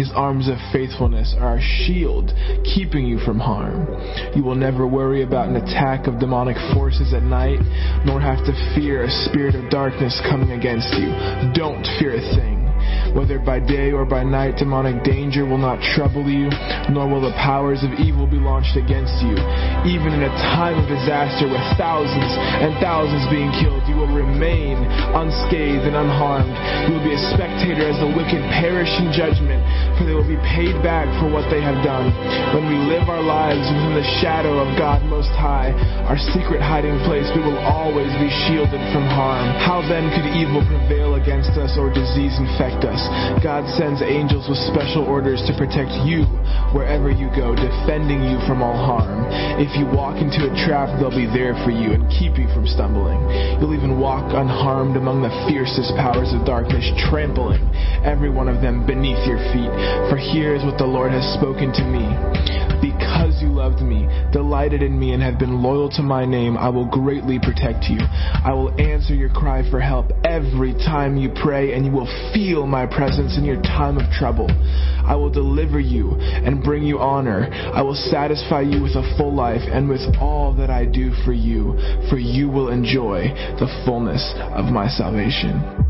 His arms of faithfulness are our shield, keeping you from harm. You will never worry about an attack of demonic forces at night, nor have to fear a spirit of darkness coming against you. Don't fear a thing. Whether by day or by night, demonic danger will not trouble you, nor will the powers of evil be launched against you. Even in a time of disaster with thousands and thousands being killed, you will remain unscathed and unharmed. You will be a spectator as the wicked perish in judgment, for they will be paid back for what they have done. When we live our lives within the shadow of God Most High, our secret hiding place, we will always be shielded from harm. How then could evil prevail against us or disease infect us? God sends angels with special orders to protect you wherever you go, defending you from all harm. If you walk into a trap, they'll be there for you and keep you from stumbling. You'll even walk unharmed among the fiercest powers of darkness, trampling every one of them beneath your feet. For here is what the Lord has spoken to me. Because you loved me, delighted in me, and have been loyal to my name, I will greatly protect you. I will answer your cry for help every time you pray, and you will feel my presence in your time of trouble. I will deliver you and bring you honor. I will satisfy you with a full life and with all that I do for you, for you will enjoy the fullness of my salvation.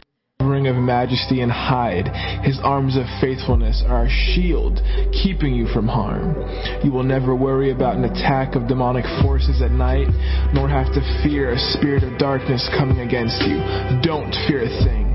of majesty and hide. His arms of faithfulness are a shield, keeping you from harm. You will never worry about an attack of demonic forces at night, nor have to fear a spirit of darkness coming against you. Don't fear a thing.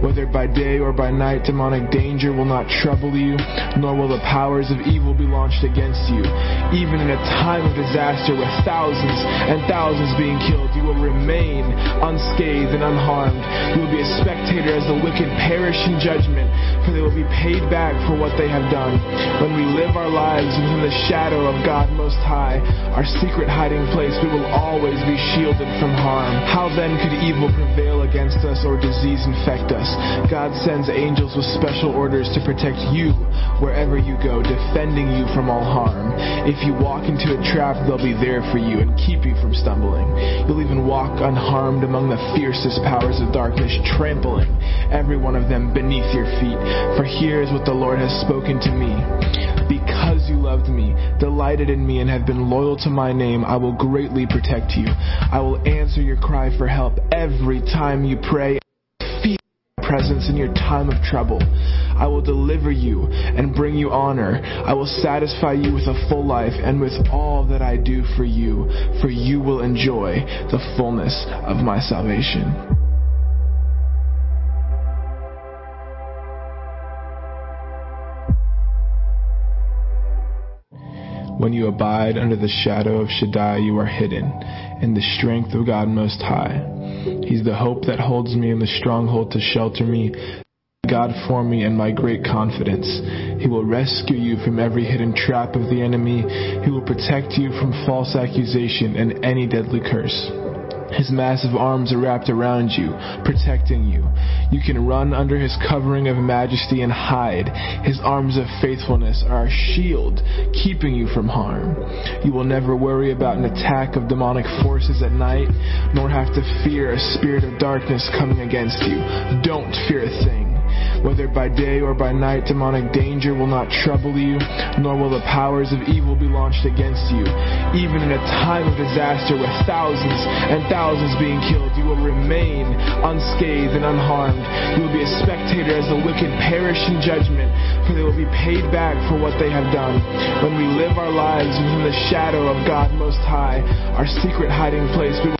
Whether by day or by night, demonic danger will not trouble you, nor will the powers of evil be launched against you. Even in a time of disaster with thousands and thousands being killed, you will remain unscathed and unharmed. You will be a spectator as the wicked perish in judgment, for they will be paid back for what they have done. When we live our lives within the shadow of God Most High, our secret hiding place, we will always be shielded from harm. How then could evil prevail against us or disease infect us? God sends angels with special orders to protect you wherever you go, defending you from all harm. If you walk into a trap, they'll be there for you and keep you from stumbling. You'll even walk unharmed among the fiercest powers of darkness, trampling every one of them beneath your feet. For here is what the Lord has spoken to me. Because you loved me, delighted in me, and have been loyal to my name, I will greatly protect you. I will answer your cry for help every time you pray presence in your time of trouble. I will deliver you and bring you honor. I will satisfy you with a full life and with all that I do for you, for you will enjoy the fullness of my salvation. When you abide under the shadow of Shaddai, you are hidden in the strength of God Most High. He's the hope that holds me and the stronghold to shelter me. God for me and my great confidence. He will rescue you from every hidden trap of the enemy. He will protect you from false accusation and any deadly curse. His massive arms are wrapped around you, protecting you. You can run under his covering of majesty and hide. His arms of faithfulness are a shield, keeping you from harm. You will never worry about an attack of demonic forces at night, nor have to fear a spirit of darkness coming against you. Don't fear a thing. Whether by day or by night, demonic danger will not trouble you, nor will the powers of evil be launched against you. Even in a time of disaster with thousands and thousands being killed, you will remain unscathed and unharmed. You will be a spectator as the wicked perish in judgment, for they will be paid back for what they have done. When we live our lives within the shadow of God Most High, our secret hiding place, we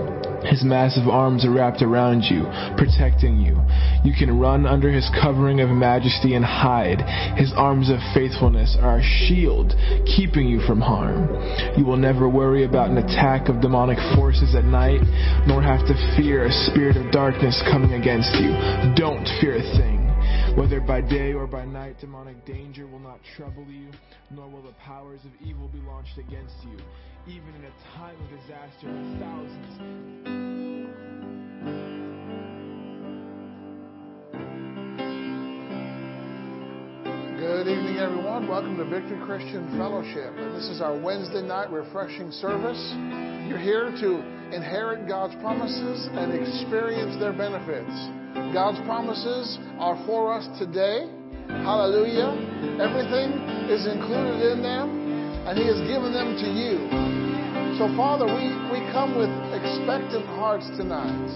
His massive arms are wrapped around you, protecting you. You can run under his covering of majesty and hide. His arms of faithfulness are a shield, keeping you from harm. You will never worry about an attack of demonic forces at night, nor have to fear a spirit of darkness coming against you. Don't fear a thing. Whether by day or by night, demonic danger will not trouble you, nor will the powers of evil be launched against you. Even in a time of disaster, thousands Good evening, everyone. Welcome to Victory Christian Fellowship. This is our Wednesday night refreshing service. You're here to inherit God's promises and experience their benefits. God's promises are for us today. Hallelujah. Everything is included in them, and He has given them to you. So, Father, we, we come with expectant hearts tonight.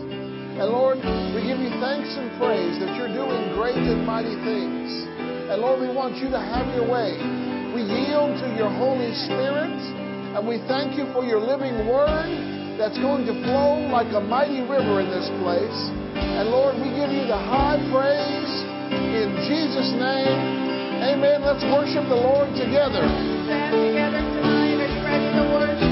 And Lord, we give you thanks and praise that you're doing great and mighty things. And Lord, we want you to have your way. We yield to your Holy Spirit, and we thank you for your living word that's going to flow like a mighty river in this place. And Lord, we give you the high praise in Jesus' name. Amen. Let's worship the Lord together. Stand together tonight and worship.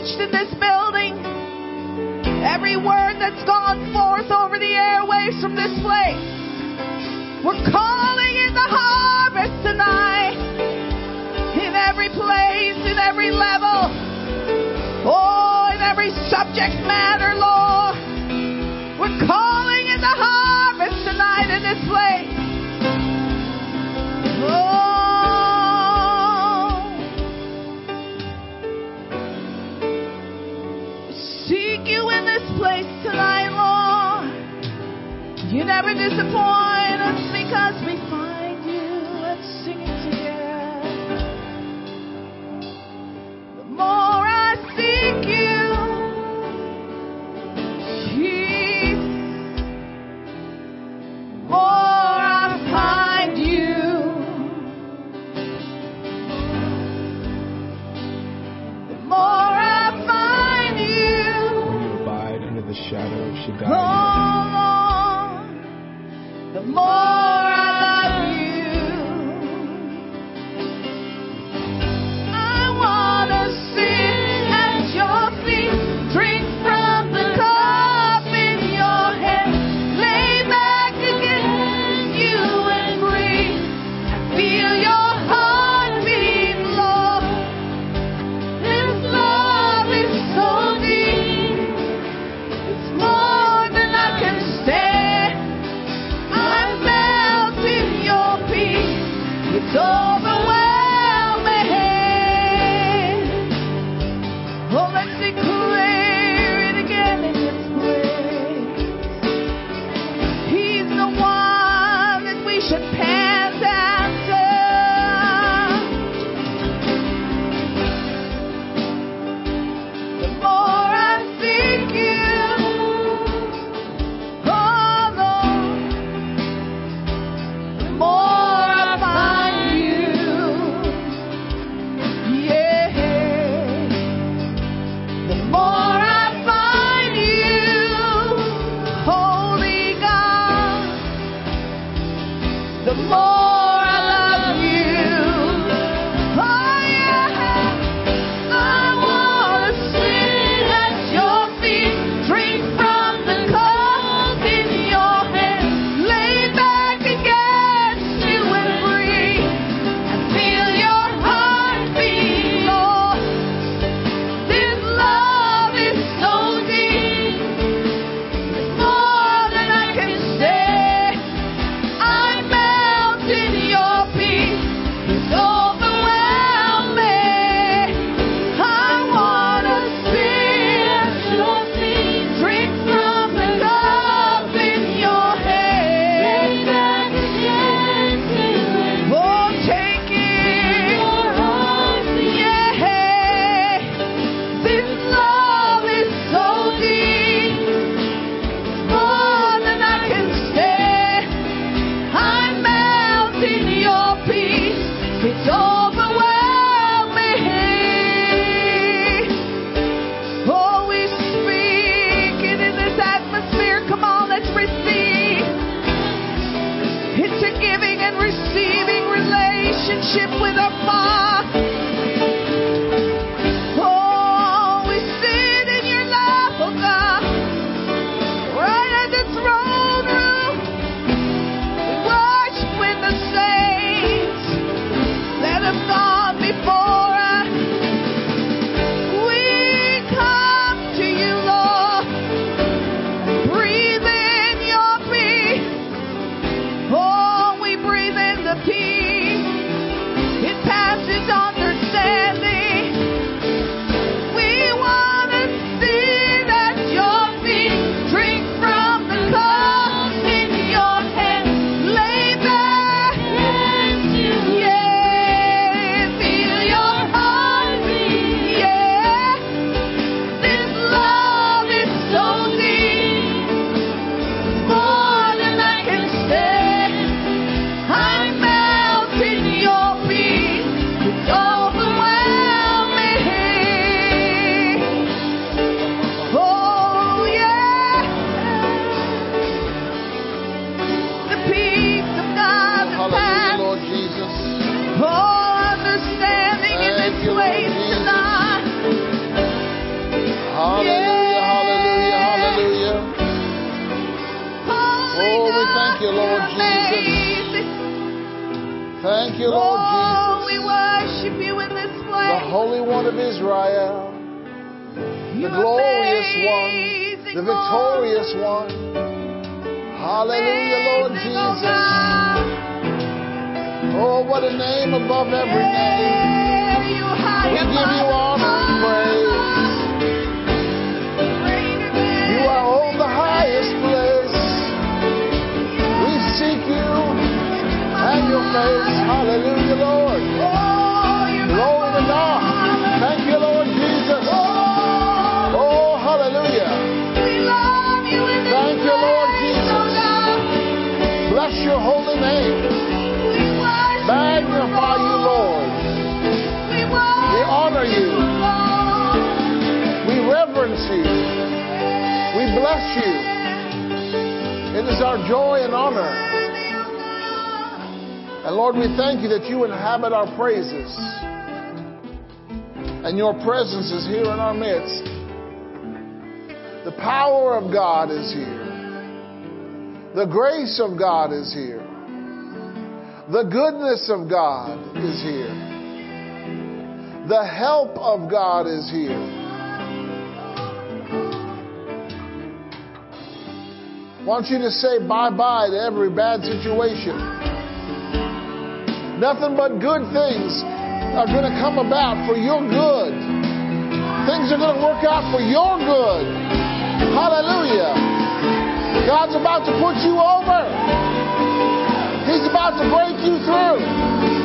preached in this building, every word that's gone forth over the airwaves from this place, we're calling in the harvest tonight. In every place, in every level, oh, in every subject matter, Lord. We're calling in the harvest tonight in this place. place tonight, Lord. You never disappoint us because we shadow she died. The more Thank you, Lord Jesus. Thank you, Lord Oh, we worship you in this place. The. Holy One of Israel, the glorious one, the victorious one. Hallelujah, Lord Jesus. Oh, what a name above every name. Yeah, you high We give you above and. Hallelujah, Lord. Glory to God. Thank you, Lord Jesus. Oh, hallelujah. Thank you, Lord Jesus. Bless your holy name. Magnify you, Lord. We honor you. We reverence you. We bless you. It is our joy and honor. And Lord, we thank you that you inhabit our praises. And your presence is here in our midst. The power of God is here. The grace of God is here. The goodness of God is here. The help of God is here. want you to say bye bye to every bad situation. Nothing but good things are going to come about for your good. Things are going to work out for your good. Hallelujah. God's about to put you over. He's about to break you through.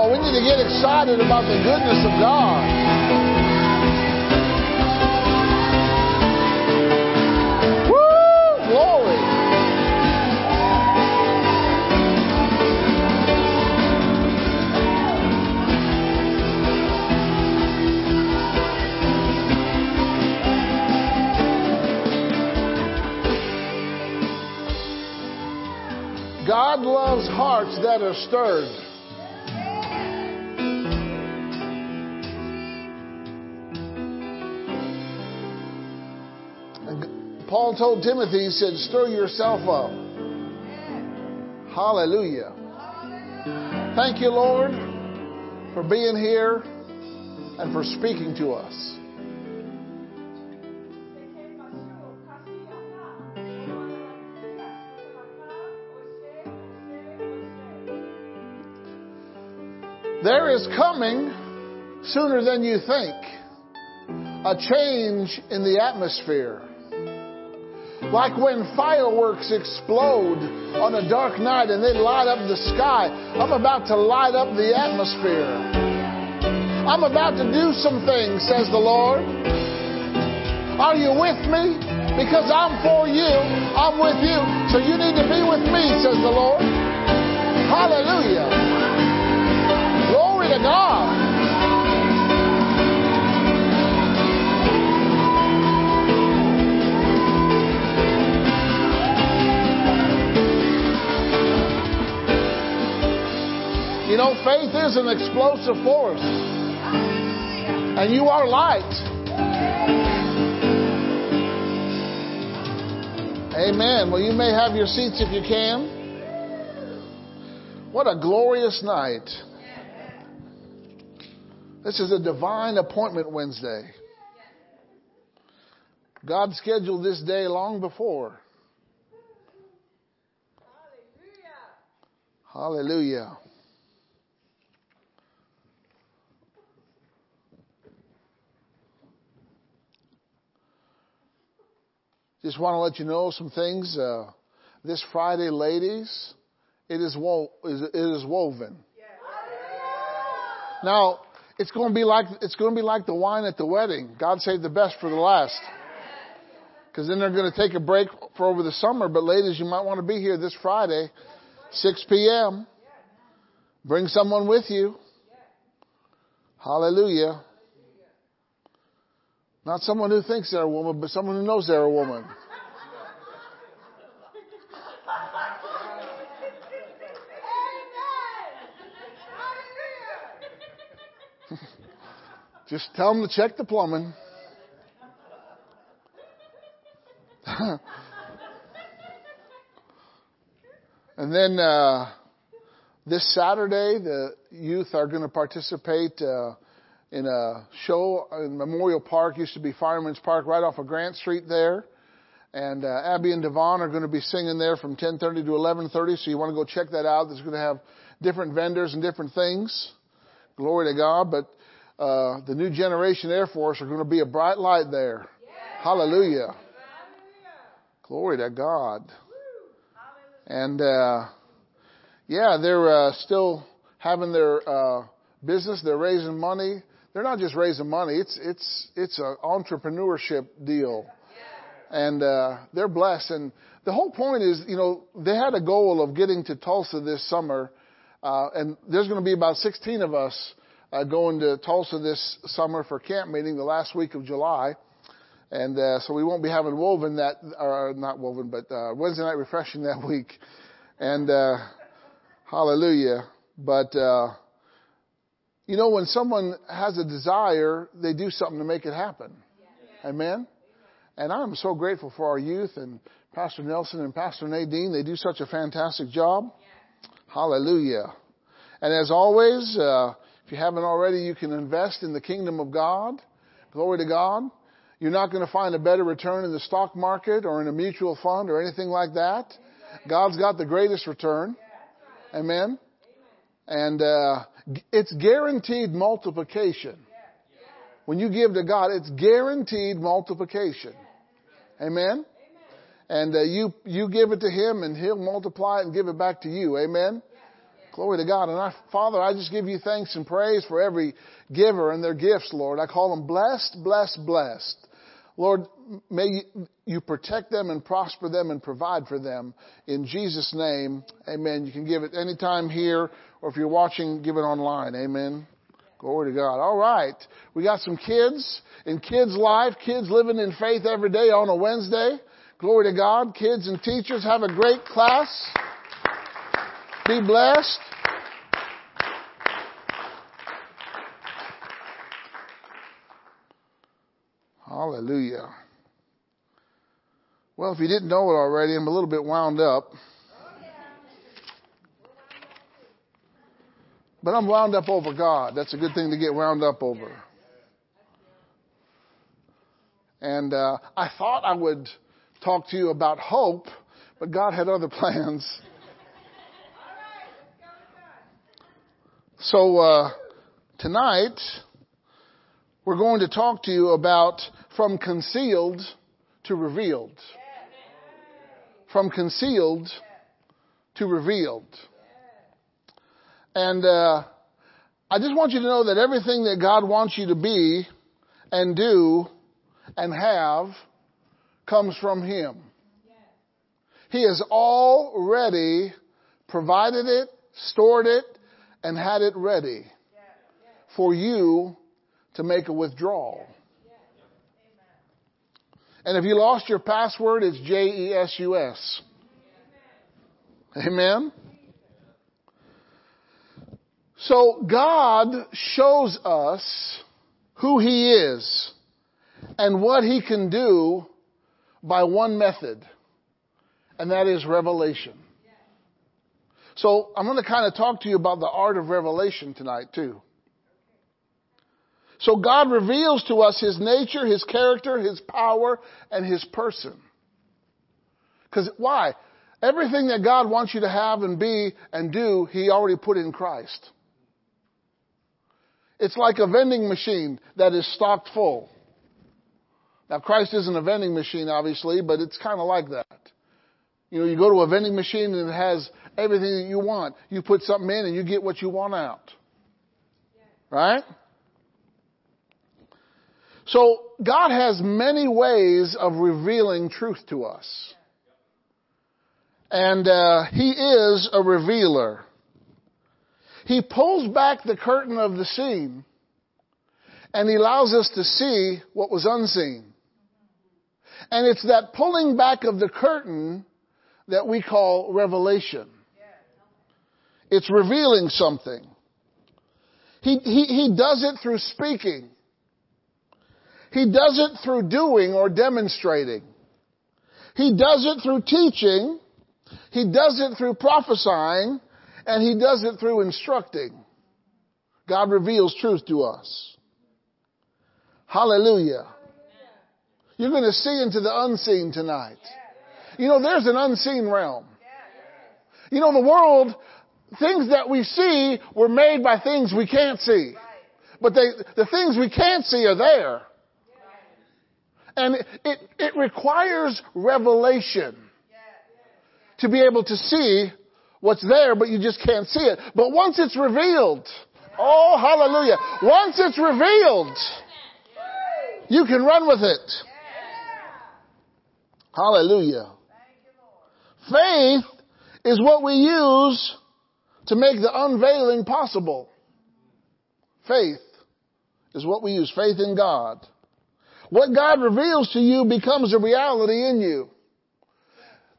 Oh, we need to get excited about the goodness of God. Woo! God loves hearts that are stirred. Paul told Timothy, he said, stir yourself up. Hallelujah. Thank you, Lord, for being here and for speaking to us. There is coming, sooner than you think, a change in the atmosphere. Like when fireworks explode on a dark night and they light up the sky, I'm about to light up the atmosphere. I'm about to do some things, says the Lord. Are you with me? Because I'm for you, I'm with you. So you need to be with me, says the Lord. Hallelujah. Glory to God. You know, faith is an explosive force. And you are light. Amen. Well, you may have your seats if you can. What a glorious night. This is a divine appointment Wednesday. God scheduled this day long before. Hallelujah. Just want to let you know some things. Uh, this Friday, ladies, it is, wo- it is woven. Now, it's going to be like it's going to be like the wine at the wedding. God saved the best for the last. Because then they're going to take a break for over the summer. But ladies, you might want to be here this Friday, 6 p.m. Bring someone with you. Hallelujah. Not someone who thinks they're a woman, but someone who knows they're a woman. Just tell them to check the plumbing. and then uh, this Saturday, the youth are going to participate uh, in a show in Memorial Park. Used to be Fireman's Park, right off of Grant Street there. And uh, Abby and Devon are going to be singing there from 10:30 to 11:30. So you want to go check that out. There's going to have different vendors and different things. Glory to God. But uh, the new generation Air Force are going to be a bright light there. Hallelujah. Glory to God. And uh, yeah, they're uh, still having their uh, business. They're raising money. They're not just raising money. It's it's it's an entrepreneurship deal, and uh, they're blessed. And the whole point is, you know, they had a goal of getting to Tulsa this summer, uh, and there's going to be about 16 of us uh, going to Tulsa this summer for camp meeting the last week of July. And uh, so we won't be having woven that, or not woven, but uh, Wednesday night refreshing that week. And uh, hallelujah. But uh, you know, when someone has a desire, they do something to make it happen. Amen. And I'm so grateful for our youth and Pastor Nelson and Pastor Nadine. They do such a fantastic job. Hallelujah. And as always, uh, if you haven't already, you can invest in the kingdom of God. Glory to God. You're not going to find a better return in the stock market or in a mutual fund or anything like that. God's got the greatest return. Amen. And uh, it's guaranteed multiplication. When you give to God, it's guaranteed multiplication. Amen. And uh, you you give it to Him, and He'll multiply it and give it back to you. Amen. Glory to God. And I, Father, I just give you thanks and praise for every giver and their gifts, Lord. I call them blessed, blessed, blessed. Lord, may you protect them and prosper them and provide for them. In Jesus' name, amen. You can give it anytime here, or if you're watching, give it online. Amen. Glory to God. All right. We got some kids in kids' life, kids living in faith every day on a Wednesday. Glory to God. Kids and teachers have a great class. Be blessed. Hallelujah. Well, if you didn't know it already, I'm a little bit wound up. But I'm wound up over God. That's a good thing to get wound up over. And uh, I thought I would talk to you about hope, but God had other plans. So uh, tonight, we're going to talk to you about from concealed to revealed. From concealed to revealed. And uh, I just want you to know that everything that God wants you to be and do and have comes from Him. He has already provided it, stored it, and had it ready for you to make a withdrawal. And if you lost your password, it's J E S U S. Amen? So God shows us who He is and what He can do by one method, and that is revelation. So I'm going to kind of talk to you about the art of revelation tonight too. So God reveals to us His nature, His character, His power, and His person. Because why? Everything that God wants you to have and be and do, He already put in Christ. It's like a vending machine that is stocked full. Now Christ isn't a vending machine, obviously, but it's kind of like that. You know, you go to a vending machine and it has everything that you want. You put something in and you get what you want out. Right? So God has many ways of revealing truth to us. And uh, He is a revealer. He pulls back the curtain of the scene and He allows us to see what was unseen. And it's that pulling back of the curtain that we call revelation. It's revealing something. He, he, he does it through speaking. He does it through doing or demonstrating. He does it through teaching. He does it through prophesying. And he does it through instructing. God reveals truth to us. Hallelujah. You're going to see into the unseen tonight. You know, there's an unseen realm. You know, the world, things that we see were made by things we can't see. But they, the things we can't see are there. And it, it requires revelation to be able to see what's there, but you just can't see it. But once it's revealed, oh hallelujah, once it's revealed, you can run with it. Hallelujah. Faith is what we use to make the unveiling possible. Faith is what we use. Faith in God. What God reveals to you becomes a reality in you.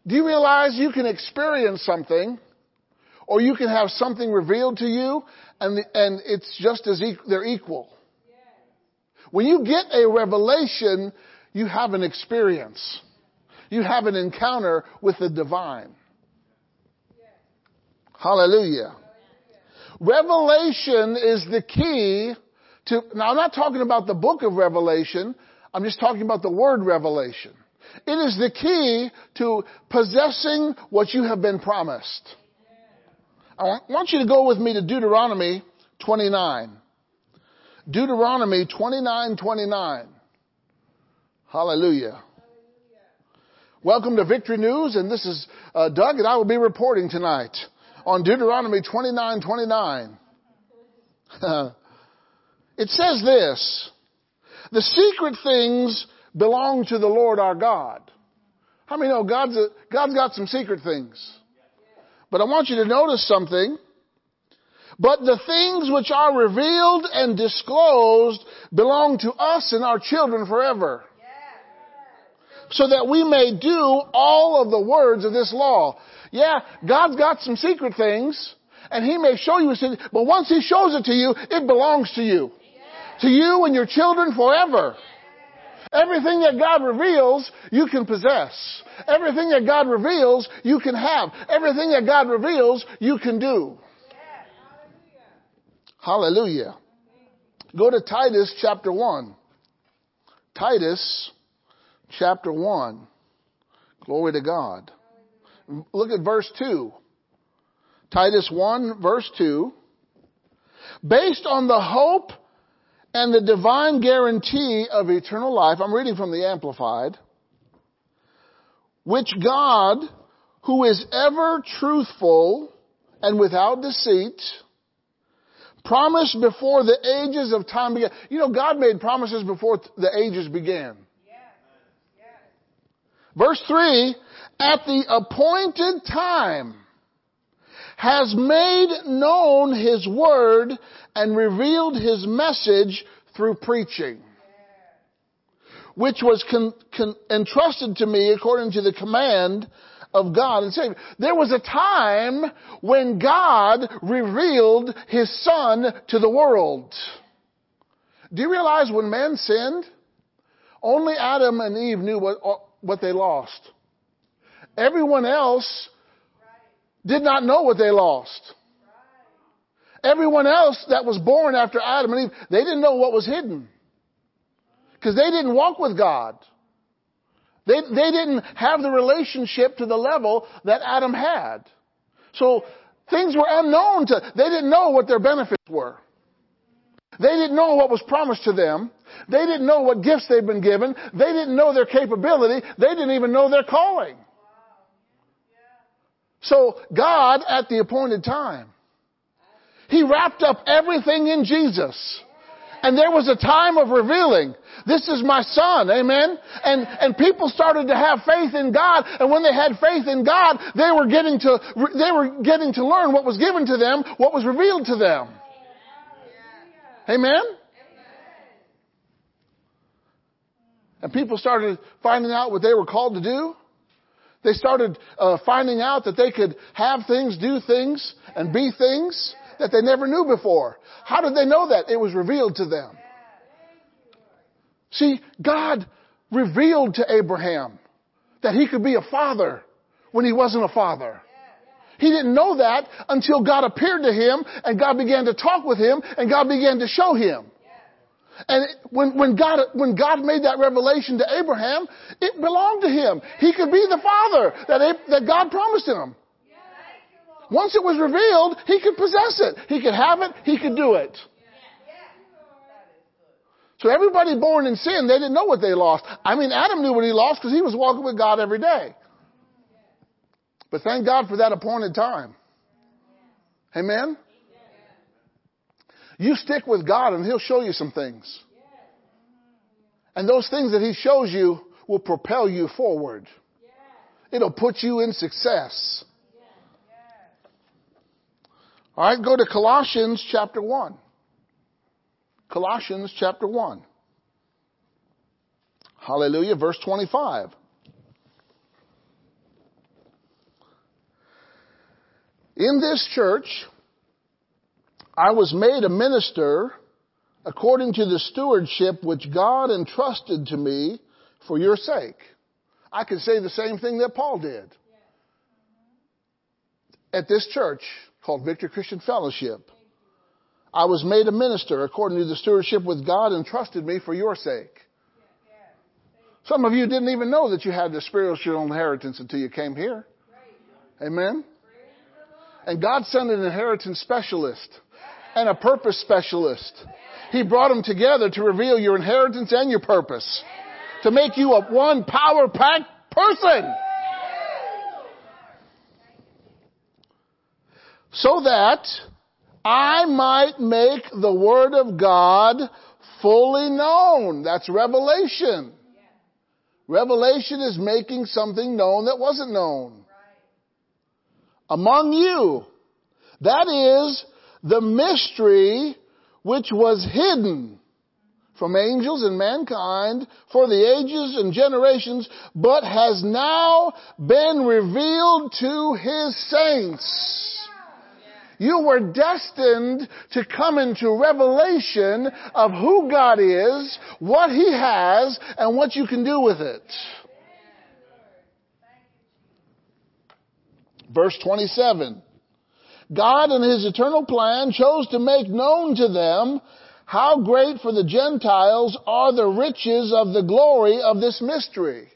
Do you realize you can experience something or you can have something revealed to you and, the, and it's just as e- they're equal. When you get a revelation, you have an experience. You have an encounter with the divine. Hallelujah. Revelation is the key to, now I'm not talking about the book of Revelation, I'm just talking about the word revelation. It is the key to possessing what you have been promised. I want you to go with me to Deuteronomy 29. Deuteronomy 29, 29. Hallelujah. Welcome to Victory News, and this is uh, Doug, and I will be reporting tonight on Deuteronomy 29, 29. it says this, the secret things belong to the Lord our God. How many know God's, a, God's got some secret things? But I want you to notice something. But the things which are revealed and disclosed belong to us and our children forever. So that we may do all of the words of this law. Yeah, God's got some secret things, and He may show you, but once He shows it to you, it belongs to you. To you and your children forever. Everything that God reveals, you can possess. Everything that God reveals, you can have. Everything that God reveals, you can do. Hallelujah. Go to Titus chapter 1. Titus chapter 1. Glory to God. Look at verse 2. Titus 1 verse 2. Based on the hope and the divine guarantee of eternal life, I'm reading from the Amplified, which God, who is ever truthful and without deceit, promised before the ages of time began. You know, God made promises before the ages began. Verse 3, at the appointed time, has made known his word and revealed his message through preaching, which was con, con, entrusted to me according to the command of God and Savior. There was a time when God revealed his son to the world. Do you realize when man sinned, only Adam and Eve knew what, what they lost. Everyone else did not know what they lost. Everyone else that was born after Adam and Eve, they didn't know what was hidden. Because they didn't walk with God. They, they didn't have the relationship to the level that Adam had. So things were unknown to, they didn't know what their benefits were. They didn't know what was promised to them. They didn't know what gifts they'd been given. They didn't know their capability. They didn't even know their calling. So God, at the appointed time, He wrapped up everything in Jesus. And there was a time of revealing. This is my son. Amen. And, and people started to have faith in God. And when they had faith in God, they were getting to, they were getting to learn what was given to them, what was revealed to them. Amen. And people started finding out what they were called to do. They started uh, finding out that they could have things, do things, and be things that they never knew before. How did they know that? It was revealed to them. See, God revealed to Abraham that he could be a father when he wasn't a father. He didn't know that until God appeared to him and God began to talk with him and God began to show him. And when, when God, when God made that revelation to Abraham, it belonged to him. He could be the father that, that God promised him. Once it was revealed, he could possess it. He could have it. He could do it. So everybody born in sin, they didn't know what they lost. I mean, Adam knew what he lost because he was walking with God every day. But thank God for that appointed time. Amen? You stick with God and He'll show you some things. And those things that He shows you will propel you forward. It'll put you in success. All right, go to Colossians chapter 1. Colossians chapter 1. Hallelujah, verse 25. In this church, I was made a minister according to the stewardship which God entrusted to me for your sake. I could say the same thing that Paul did. At this church called Victor Christian Fellowship, I was made a minister according to the stewardship which God entrusted me for your sake. Some of you didn't even know that you had the spiritual inheritance until you came here. Amen. And God sent an inheritance specialist and a purpose specialist. He brought them together to reveal your inheritance and your purpose. To make you a one power packed person. So that I might make the Word of God fully known. That's revelation. Revelation is making something known that wasn't known among you. That is the mystery which was hidden from angels and mankind for the ages and generations, but has now been revealed to his saints. You were destined to come into revelation of who God is, what He has, and what you can do with it. Verse 27. God in His eternal plan chose to make known to them how great for the Gentiles are the riches of the glory of this mystery.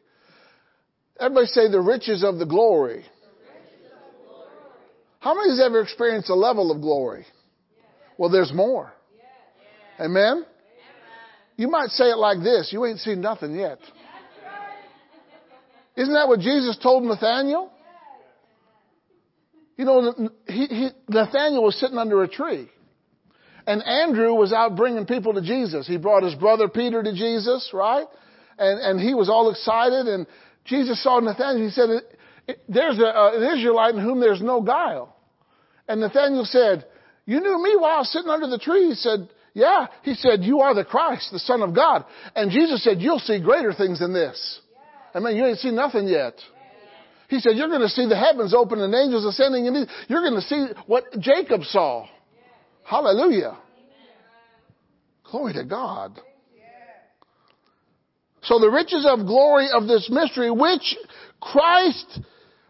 Everybody say the riches of the glory. How many has ever experienced a level of glory? Well, there's more. Amen? You might say it like this you ain't seen nothing yet. Isn't that what Jesus told Nathaniel? You know, he, he, Nathaniel was sitting under a tree. And Andrew was out bringing people to Jesus. He brought his brother Peter to Jesus, right? And, and he was all excited. And Jesus saw Nathaniel. He said, there's, a, uh, an Israelite in whom there's no guile. And Nathaniel said, you knew me while I was sitting under the tree. He said, yeah. He said, you are the Christ, the Son of God. And Jesus said, you'll see greater things than this. I mean, you ain't seen nothing yet. He said, you're going to see the heavens open and angels ascending and you're going to see what Jacob saw. Hallelujah. Glory to God. So the riches of glory of this mystery, which Christ,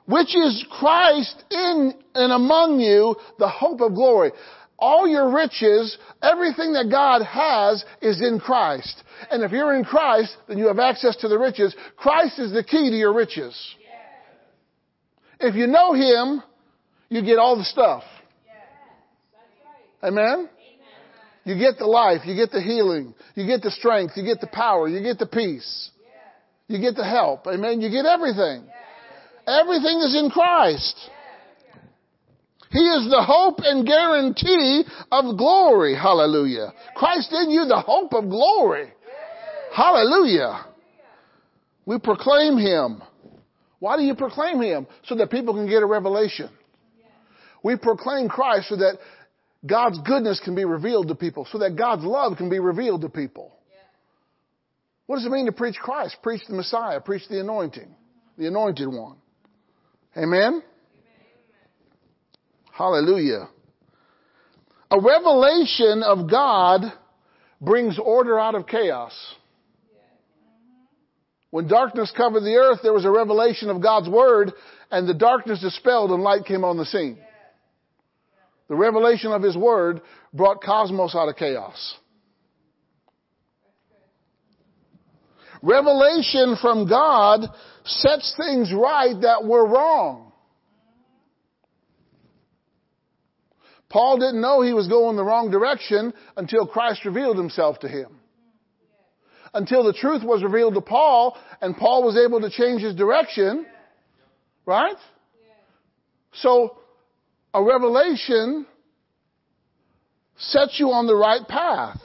which is Christ in and among you, the hope of glory. All your riches, everything that God has is in Christ. And if you're in Christ, then you have access to the riches. Christ is the key to your riches. If you know Him, you get all the stuff. Amen? You get the life, you get the healing, you get the strength, you get the power, you get the peace. You get the help. Amen? You get everything. Everything is in Christ. He is the hope and guarantee of glory. Hallelujah. Christ in you, the hope of glory. Hallelujah. We proclaim Him. Why do you proclaim Him? So that people can get a revelation. We proclaim Christ so that God's goodness can be revealed to people, so that God's love can be revealed to people. What does it mean to preach Christ? Preach the Messiah, preach the anointing, the anointed one. Amen? Hallelujah. A revelation of God brings order out of chaos. When darkness covered the earth, there was a revelation of God's word and the darkness dispelled and light came on the scene. The revelation of His word brought cosmos out of chaos. Revelation from God sets things right that were wrong. Paul didn't know he was going the wrong direction until Christ revealed himself to him. Until the truth was revealed to Paul and Paul was able to change his direction. Right? So, a revelation sets you on the right path.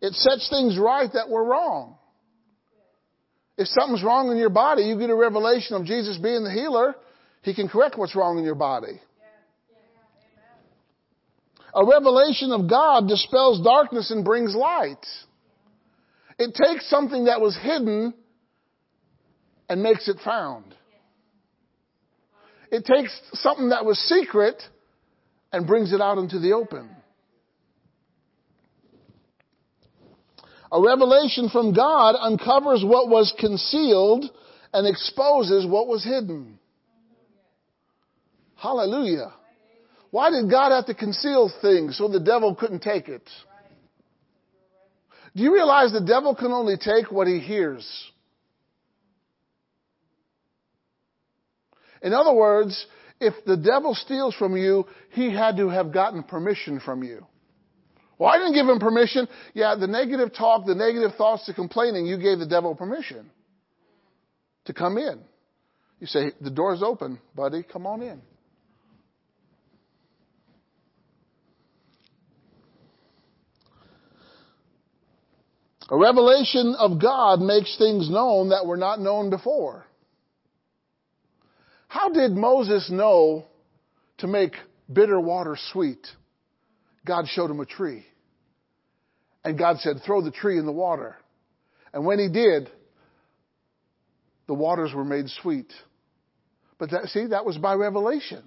It sets things right that were wrong. If something's wrong in your body, you get a revelation of Jesus being the healer, He can correct what's wrong in your body. A revelation of God dispels darkness and brings light. It takes something that was hidden and makes it found. It takes something that was secret and brings it out into the open. A revelation from God uncovers what was concealed and exposes what was hidden. Hallelujah. Why did God have to conceal things so the devil couldn't take it? Do you realize the devil can only take what he hears? In other words, if the devil steals from you, he had to have gotten permission from you. Well, I didn't give him permission. Yeah, the negative talk, the negative thoughts, the complaining, you gave the devil permission to come in. You say, the door's open, buddy, come on in. A revelation of God makes things known that were not known before. How did Moses know to make bitter water sweet? God showed him a tree. And God said, throw the tree in the water. And when he did, the waters were made sweet. But that, see, that was by revelation.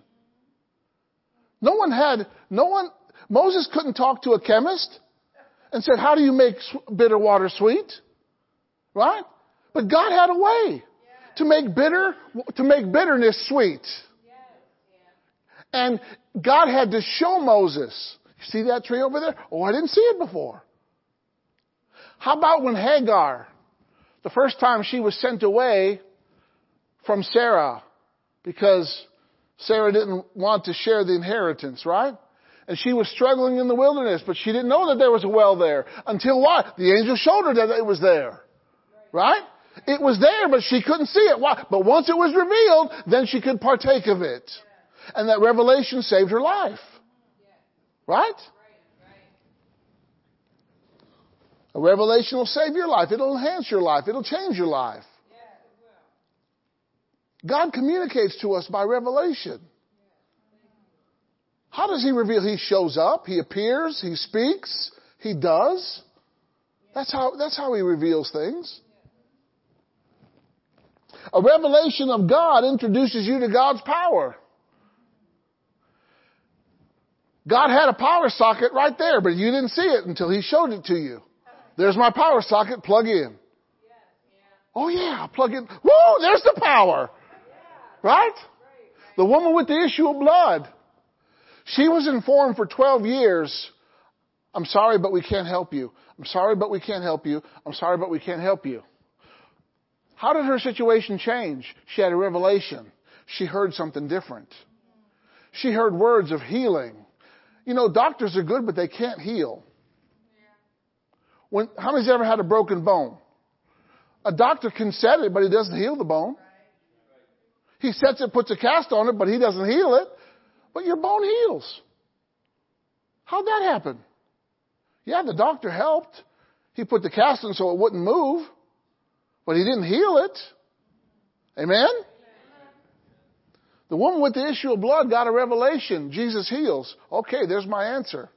No one had, no one, Moses couldn't talk to a chemist and said, how do you make bitter water sweet? Right? But God had a way to make bitter, to make bitterness sweet. And God had to show Moses. You see that tree over there? Oh, I didn't see it before. How about when Hagar, the first time she was sent away from Sarah because Sarah didn't want to share the inheritance, right? And she was struggling in the wilderness, but she didn't know that there was a well there until what? The angel showed her that it was there. Right? It was there, but she couldn't see it. Why? But once it was revealed, then she could partake of it. And that revelation saved her life. Right? A revelation will save your life. It'll enhance your life. It'll change your life. God communicates to us by revelation. How does He reveal? He shows up, He appears, He speaks, He does. That's how, that's how He reveals things. A revelation of God introduces you to God's power. God had a power socket right there, but you didn't see it until He showed it to you. There's my power socket, plug in. Oh yeah, plug in. Whoa, there's the power. Right? The woman with the issue of blood. She was informed for 12 years, I'm sorry, but we can't help you. I'm sorry, but we can't help you. I'm sorry, but we can't help you. How did her situation change? She had a revelation. She heard something different. She heard words of healing. You know, doctors are good, but they can't heal. When, how many's ever had a broken bone? A doctor can set it, but he doesn't heal the bone. He sets it, puts a cast on it, but he doesn't heal it. But your bone heals. How'd that happen? Yeah, the doctor helped. He put the cast in so it wouldn't move, but he didn't heal it. Amen? The woman with the issue of blood got a revelation. Jesus heals. Okay, there's my answer.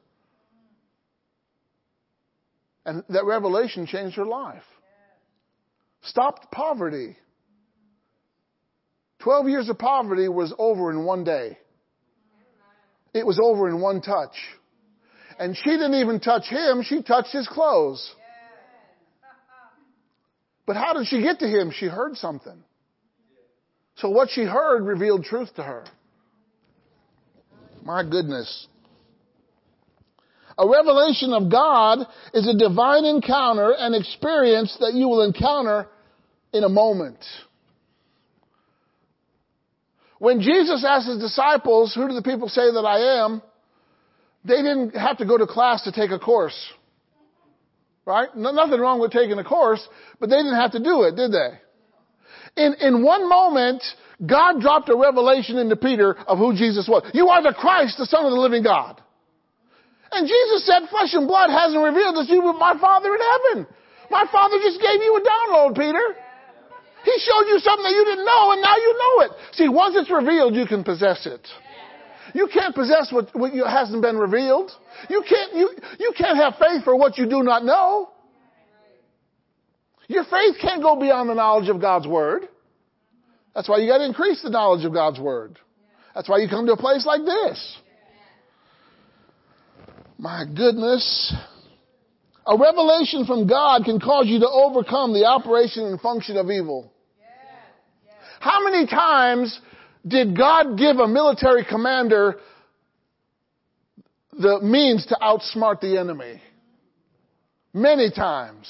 And that revelation changed her life. Stopped poverty. Twelve years of poverty was over in one day. It was over in one touch. And she didn't even touch him, she touched his clothes. But how did she get to him? She heard something. So what she heard revealed truth to her. My goodness. A revelation of God is a divine encounter and experience that you will encounter in a moment. When Jesus asked his disciples, who do the people say that I am? They didn't have to go to class to take a course. Right? nothing wrong with taking a course, but they didn't have to do it, did they? In, in one moment, God dropped a revelation into Peter of who Jesus was. You are the Christ, the Son of the living God. And Jesus said, flesh and blood hasn't revealed this to you, but my Father in heaven. My Father just gave you a download, Peter. He showed you something that you didn't know, and now you know it. See, once it's revealed, you can possess it. You can't possess what, what hasn't been revealed. You can't, you, you can't have faith for what you do not know. Your faith can't go beyond the knowledge of God's Word. That's why you got to increase the knowledge of God's Word. That's why you come to a place like this. My goodness. A revelation from God can cause you to overcome the operation and function of evil. How many times did God give a military commander the means to outsmart the enemy? Many times.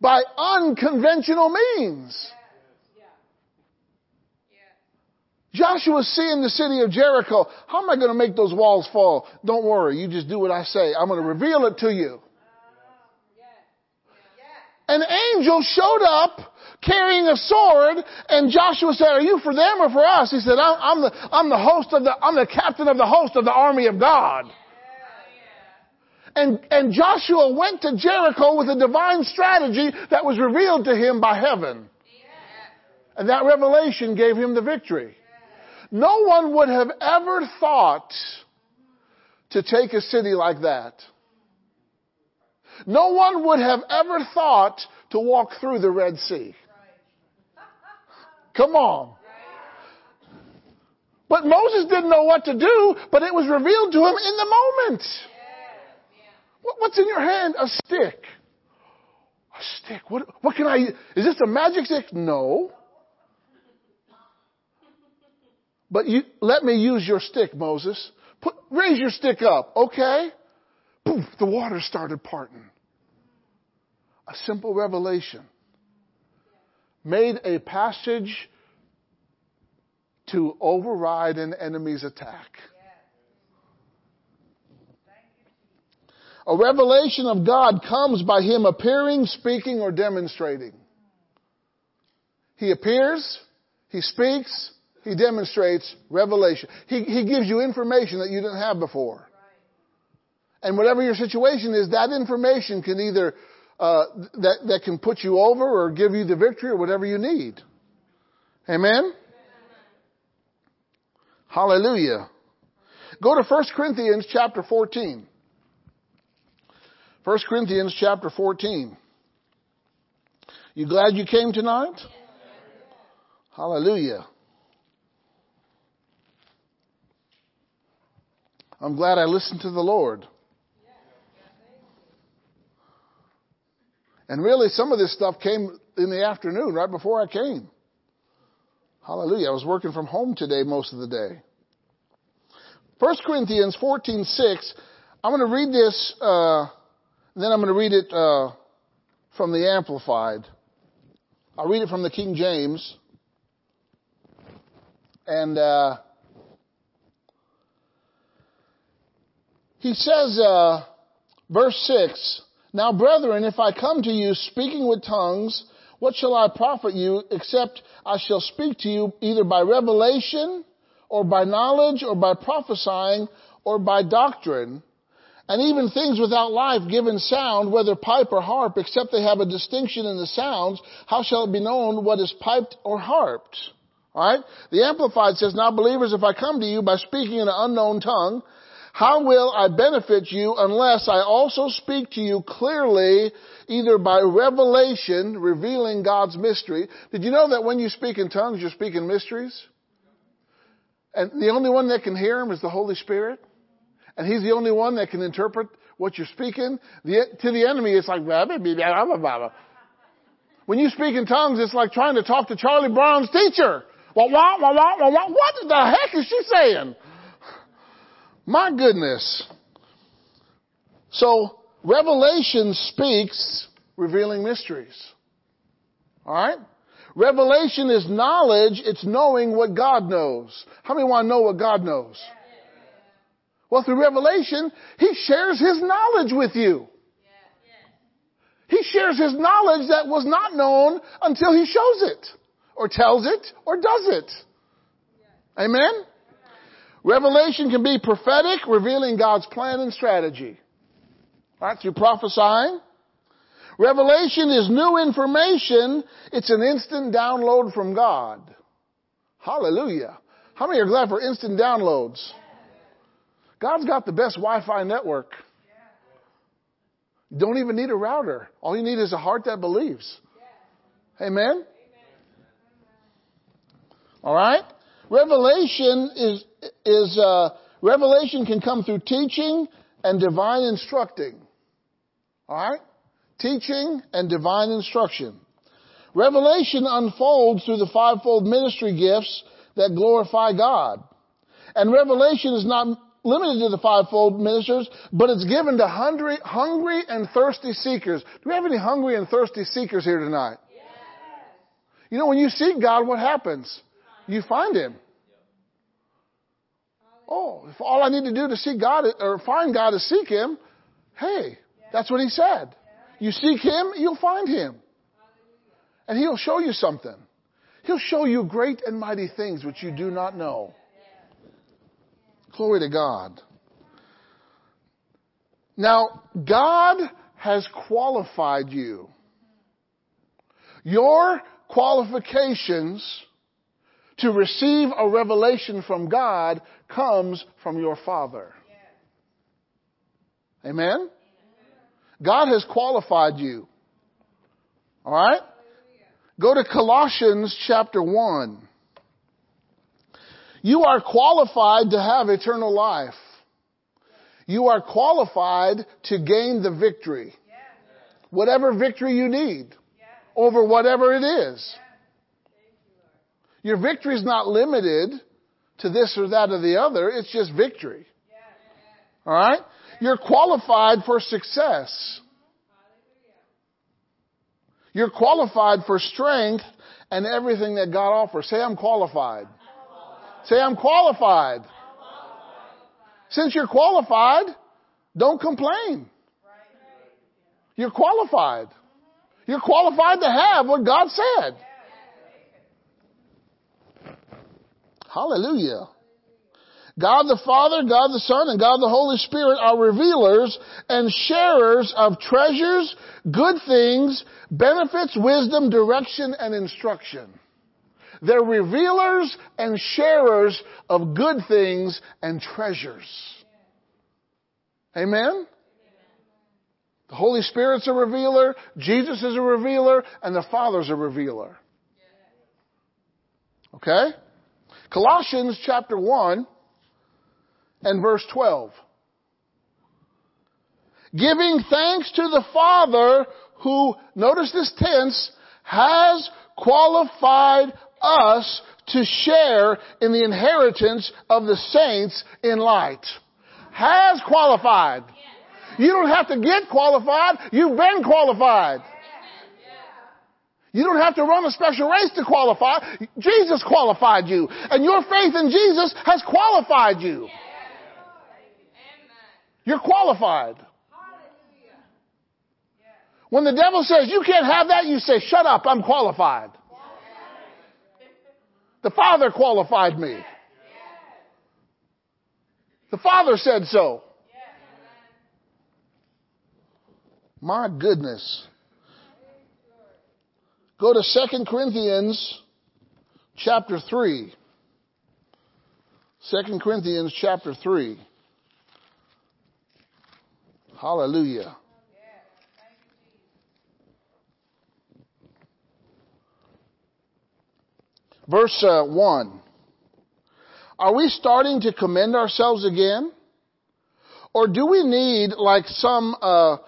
By unconventional means. Joshua seeing the city of Jericho. How am I going to make those walls fall? Don't worry. You just do what I say. I'm going to reveal it to you. An angel showed up carrying a sword and Joshua said, are you for them or for us? He said, I'm, the, I'm the host of the, I'm the captain of the host of the army of God. And, and Joshua went to Jericho with a divine strategy that was revealed to him by heaven. And that revelation gave him the victory. No one would have ever thought to take a city like that. No one would have ever thought to walk through the Red Sea. Come on. But Moses didn't know what to do, but it was revealed to him in the moment. What's in your hand? A stick. A stick. What, what can I, is this a magic stick? No. But you, let me use your stick, Moses. Put, raise your stick up, okay? Poof, the water started parting. A simple revelation made a passage to override an enemy's attack. A revelation of God comes by Him appearing, speaking, or demonstrating. He appears, He speaks, he demonstrates revelation. He, he gives you information that you didn't have before. And whatever your situation is, that information can either, uh, that, that can put you over or give you the victory or whatever you need. Amen? Hallelujah. Go to 1 Corinthians chapter 14. 1 Corinthians chapter 14. You glad you came tonight? Hallelujah. I'm glad I listened to the Lord. And really, some of this stuff came in the afternoon, right before I came. Hallelujah. I was working from home today most of the day. 1 Corinthians 14, 6. I'm going to read this, uh, then I'm going to read it uh, from the Amplified. I'll read it from the King James. And uh, he says, uh, verse 6, Now brethren, if I come to you speaking with tongues, what shall I profit you except I shall speak to you either by revelation or by knowledge or by prophesying or by doctrine? And even things without life given sound, whether pipe or harp, except they have a distinction in the sounds, how shall it be known what is piped or harped? Alright? The Amplified says, Now believers, if I come to you by speaking in an unknown tongue, how will I benefit you unless I also speak to you clearly, either by revelation, revealing God's mystery? Did you know that when you speak in tongues, you're speaking mysteries? And the only one that can hear them is the Holy Spirit? And He's the only one that can interpret what you're speaking. The, to the enemy, it's like, blah, blah, blah, blah, blah. When you speak in tongues, it's like trying to talk to Charlie Brown's teacher. Wah, wah, wah, wah, wah, wah. What the heck is she saying? My goodness. So, Revelation speaks revealing mysteries. Alright? Revelation is knowledge, it's knowing what God knows. How many want to know what God knows? Well, through Revelation, He shares His knowledge with you. He shares His knowledge that was not known until He shows it, or tells it, or does it. Amen? Revelation can be prophetic, revealing God's plan and strategy. Right, through prophesying. Revelation is new information. It's an instant download from God. Hallelujah. How many are glad for instant downloads? God's got the best Wi-Fi network. Don't even need a router. All you need is a heart that believes. Amen? All right? Revelation is, is, uh, revelation can come through teaching and divine instructing. All right? Teaching and divine instruction. Revelation unfolds through the fivefold ministry gifts that glorify God. And revelation is not limited to the fivefold ministers, but it's given to hungry, hungry and thirsty seekers. Do we have any hungry and thirsty seekers here tonight? Yes. You know, when you seek God, what happens? You find Him. Oh, if all I need to do to seek God or find God is seek Him, hey, that's what He said. You seek Him, you'll find Him. And He'll show you something. He'll show you great and mighty things which you do not know. Glory to God. Now, God has qualified you. Your qualifications to receive a revelation from God comes from your Father. Amen? God has qualified you. Alright? Go to Colossians chapter 1. You are qualified to have eternal life. You are qualified to gain the victory. Whatever victory you need over whatever it is. Your victory is not limited to this or that or the other. It's just victory. Alright? You're qualified for success. You're qualified for strength and everything that God offers. Say, I'm qualified. Say, I'm qualified. Since you're qualified, don't complain. You're qualified. You're qualified to have what God said. Hallelujah. God the Father, God the Son, and God the Holy Spirit are revealers and sharers of treasures, good things, benefits, wisdom, direction, and instruction. They're revealers and sharers of good things and treasures. Amen? The Holy Spirit's a revealer, Jesus is a revealer, and the Father's a revealer. Okay? Colossians chapter 1 and verse 12. Giving thanks to the Father who, notice this tense, has qualified us to share in the inheritance of the saints in light. Has qualified. You don't have to get qualified. You've been qualified. You don't have to run a special race to qualify. Jesus qualified you. And your faith in Jesus has qualified you. You're qualified. When the devil says you can't have that, you say, shut up, I'm qualified. The Father qualified me. The Father said so. My goodness. Go to 2 Corinthians chapter 3. 2 Corinthians chapter 3. Hallelujah. Verse uh, 1. Are we starting to commend ourselves again? Or do we need, like some uh,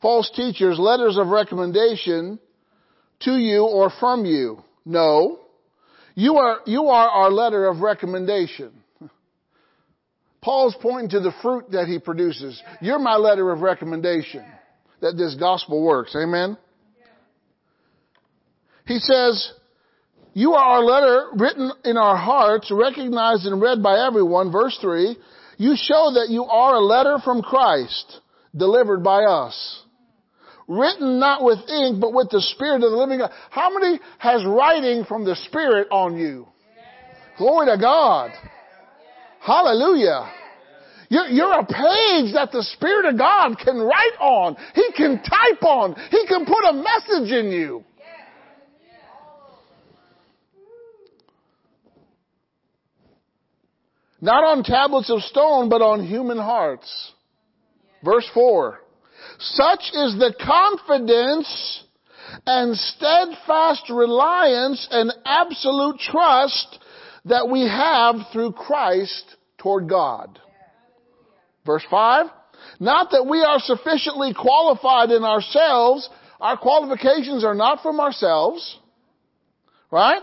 false teachers, letters of recommendation to you or from you. No. You are, you are our letter of recommendation. Paul's pointing to the fruit that he produces. You're my letter of recommendation that this gospel works. Amen? He says, you are our letter written in our hearts, recognized and read by everyone. Verse 3. You show that you are a letter from Christ, delivered by us. Written not with ink, but with the Spirit of the living God. How many has writing from the Spirit on you? Glory to God. Hallelujah. You're, you're, a page that the Spirit of God can write on. He can type on. He can put a message in you. Not on tablets of stone, but on human hearts. Verse 4. Such is the confidence and steadfast reliance and absolute trust that we have through Christ toward God. Verse 5. Not that we are sufficiently qualified in ourselves. Our qualifications are not from ourselves. Right?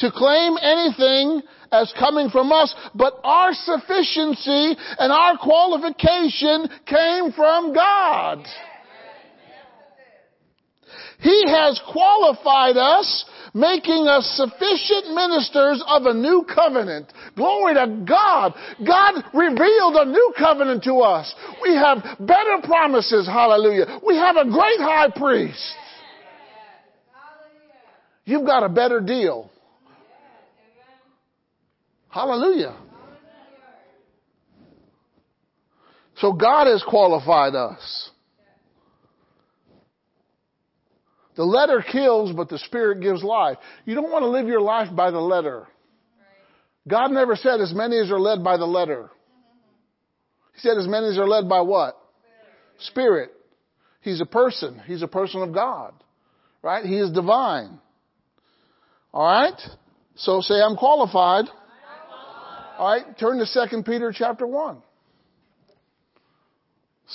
To claim anything as coming from us, but our sufficiency and our qualification came from God. He has qualified us, making us sufficient ministers of a new covenant. Glory to God. God revealed a new covenant to us. We have better promises. Hallelujah. We have a great high priest. You've got a better deal. Hallelujah. So God has qualified us. The letter kills, but the Spirit gives life. You don't want to live your life by the letter. God never said as many as are led by the letter. He said as many as are led by what? Spirit. He's a person. He's a person of God. Right? He is divine. Alright? So say I'm qualified. All right, turn to 2 Peter chapter 1.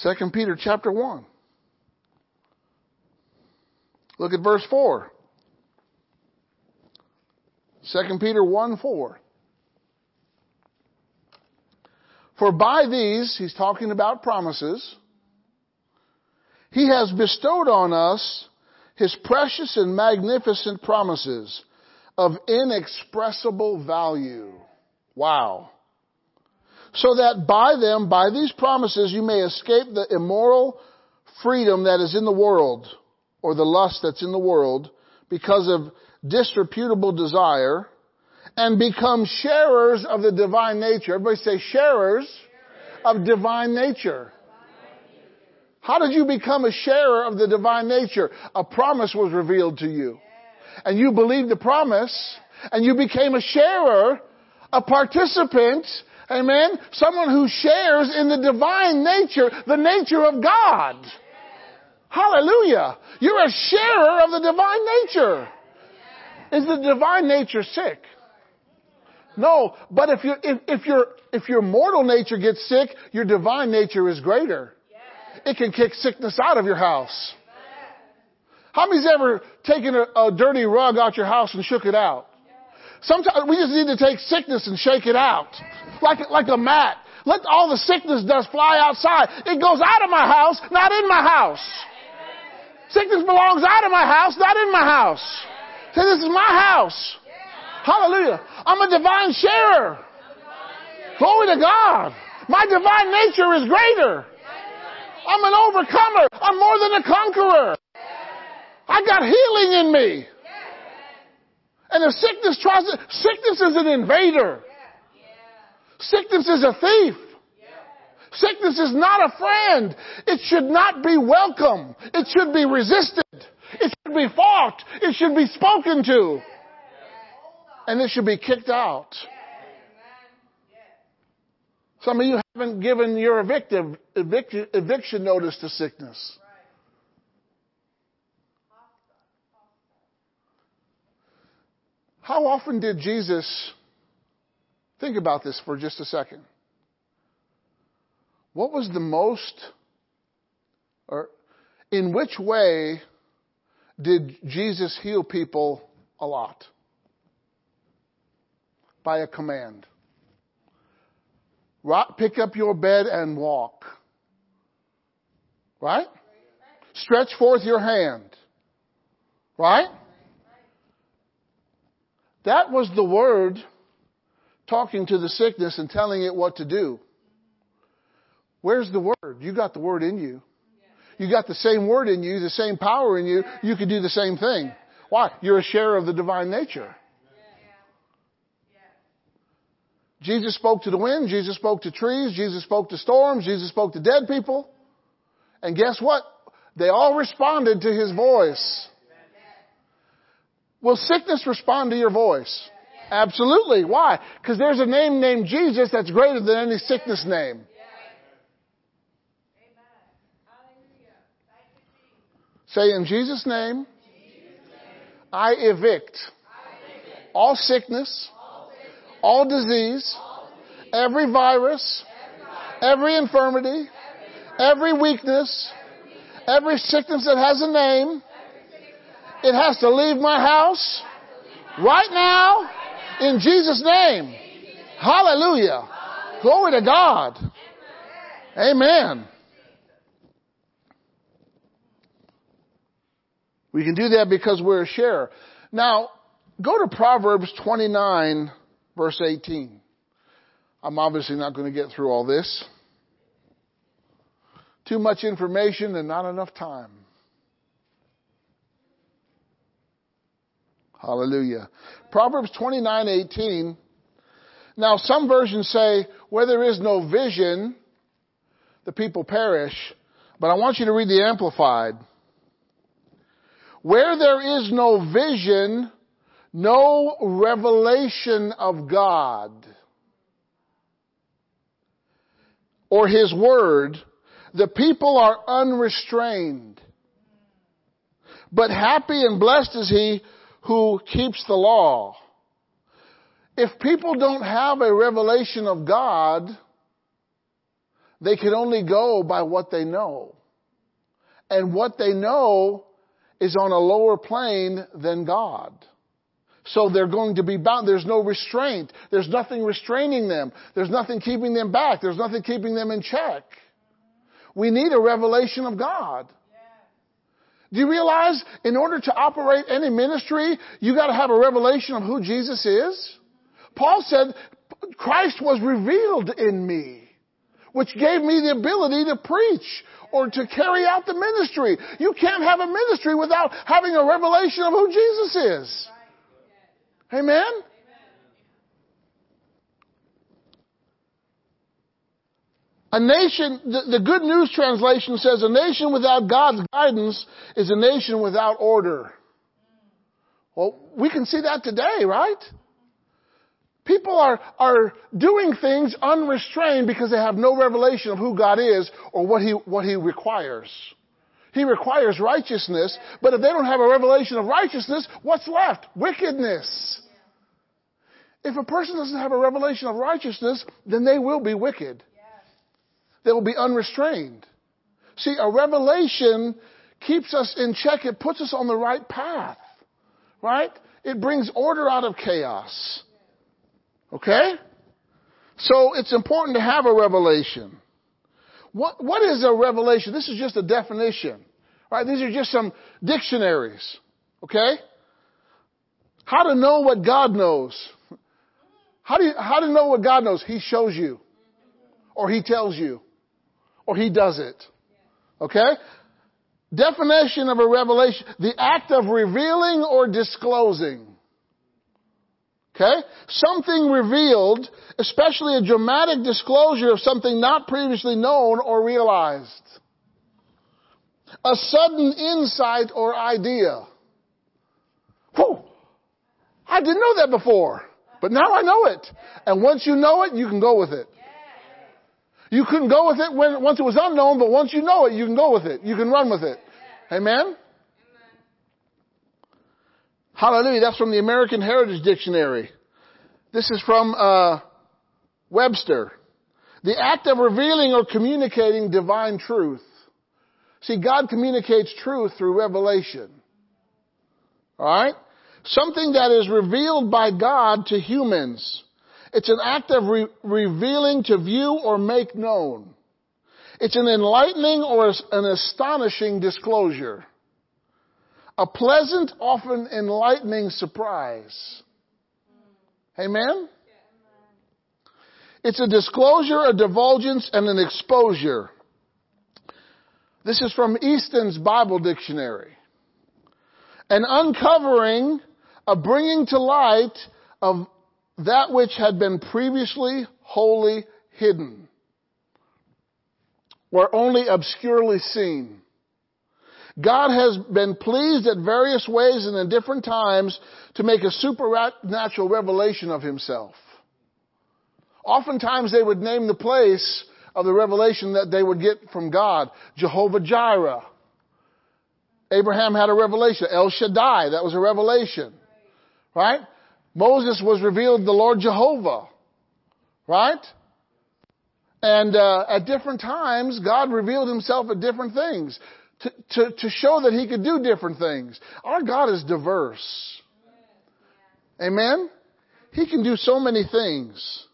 2 Peter chapter 1. Look at verse 4. 2 Peter 1 4. For by these, he's talking about promises, he has bestowed on us his precious and magnificent promises of inexpressible value. Wow. So that by them, by these promises, you may escape the immoral freedom that is in the world, or the lust that's in the world, because of disreputable desire, and become sharers of the divine nature. Everybody say sharers of divine nature. How did you become a sharer of the divine nature? A promise was revealed to you. And you believed the promise, and you became a sharer a participant, amen, someone who shares in the divine nature, the nature of God. Hallelujah. You're a sharer of the divine nature. Is the divine nature sick? No, but if, you, if, if, your, if your mortal nature gets sick, your divine nature is greater. It can kick sickness out of your house. How many's ever taken a, a dirty rug out your house and shook it out? Sometimes we just need to take sickness and shake it out. Like, like a mat. Let all the sickness dust fly outside. It goes out of my house, not in my house. Sickness belongs out of my house, not in my house. Say, this is my house. Hallelujah. I'm a divine sharer. Glory to God. My divine nature is greater. I'm an overcomer. I'm more than a conqueror. I got healing in me. And if sickness tries to, sickness is an invader. Sickness is a thief. Sickness is not a friend. It should not be welcome. It should be resisted. It should be fought. It should be spoken to. And it should be kicked out. Some of you haven't given your evictive, eviction, eviction notice to sickness. How often did Jesus, think about this for just a second. What was the most, or in which way did Jesus heal people a lot? By a command. Pick up your bed and walk. Right? Stretch forth your hand. Right? That was the word talking to the sickness and telling it what to do. Where's the word? You got the word in you. You got the same word in you, the same power in you. You can do the same thing. Why? You're a share of the divine nature. Jesus spoke to the wind. Jesus spoke to trees. Jesus spoke to storms. Jesus spoke to dead people. And guess what? They all responded to his voice. Will sickness respond to your voice? Absolutely. Why? Because there's a name named Jesus that's greater than any sickness name. Say in Jesus' name, I evict all sickness, all disease, every virus, every infirmity, every weakness, every sickness that has a name. It has to leave my house right now in Jesus' name. Hallelujah. Glory to God. Amen. We can do that because we're a share. Now, go to Proverbs 29, verse 18. I'm obviously not going to get through all this. Too much information and not enough time. Hallelujah. Proverbs 29:18. Now, some versions say, where there is no vision, the people perish. But I want you to read the Amplified. Where there is no vision, no revelation of God or His Word, the people are unrestrained. But happy and blessed is he who keeps the law. If people don't have a revelation of God, they can only go by what they know. And what they know is on a lower plane than God. So they're going to be bound. There's no restraint. There's nothing restraining them. There's nothing keeping them back. There's nothing keeping them in check. We need a revelation of God. Do you realize in order to operate any ministry, you gotta have a revelation of who Jesus is? Paul said, Christ was revealed in me, which gave me the ability to preach or to carry out the ministry. You can't have a ministry without having a revelation of who Jesus is. Amen? A nation, the, the, Good News translation says, a nation without God's guidance is a nation without order. Well, we can see that today, right? People are, are doing things unrestrained because they have no revelation of who God is or what He, what He requires. He requires righteousness, but if they don't have a revelation of righteousness, what's left? Wickedness. If a person doesn't have a revelation of righteousness, then they will be wicked. They will be unrestrained. See, a revelation keeps us in check. It puts us on the right path. Right? It brings order out of chaos. Okay? So it's important to have a revelation. What, what is a revelation? This is just a definition. Right? These are just some dictionaries. Okay? How to know what God knows. How do you, how to know what God knows? He shows you. Or He tells you. Or He does it. Okay? Definition of a revelation. The act of revealing or disclosing. Okay? Something revealed, especially a dramatic disclosure of something not previously known or realized. A sudden insight or idea. Whew! I didn't know that before, but now I know it. And once you know it, you can go with it. You couldn't go with it when, once it was unknown, but once you know it, you can go with it. You can run with it. Amen? Hallelujah. That's from the American Heritage Dictionary. This is from uh, Webster. The act of revealing or communicating divine truth. See, God communicates truth through revelation. Alright? Something that is revealed by God to humans. It's an act of re- revealing to view or make known. It's an enlightening or an astonishing disclosure. A pleasant, often enlightening surprise. Amen? It's a disclosure, a divulgence, and an exposure. This is from Easton's Bible Dictionary. An uncovering, a bringing to light of that which had been previously wholly hidden or only obscurely seen. God has been pleased at various ways and in different times to make a supernatural revelation of himself. Oftentimes they would name the place of the revelation that they would get from God. Jehovah Jireh. Abraham had a revelation. El Shaddai, that was a revelation. Right? Moses was revealed the Lord Jehovah. Right? And uh, at different times, God revealed himself at different things to, to, to show that he could do different things. Our God is diverse. Amen? He can do so many things.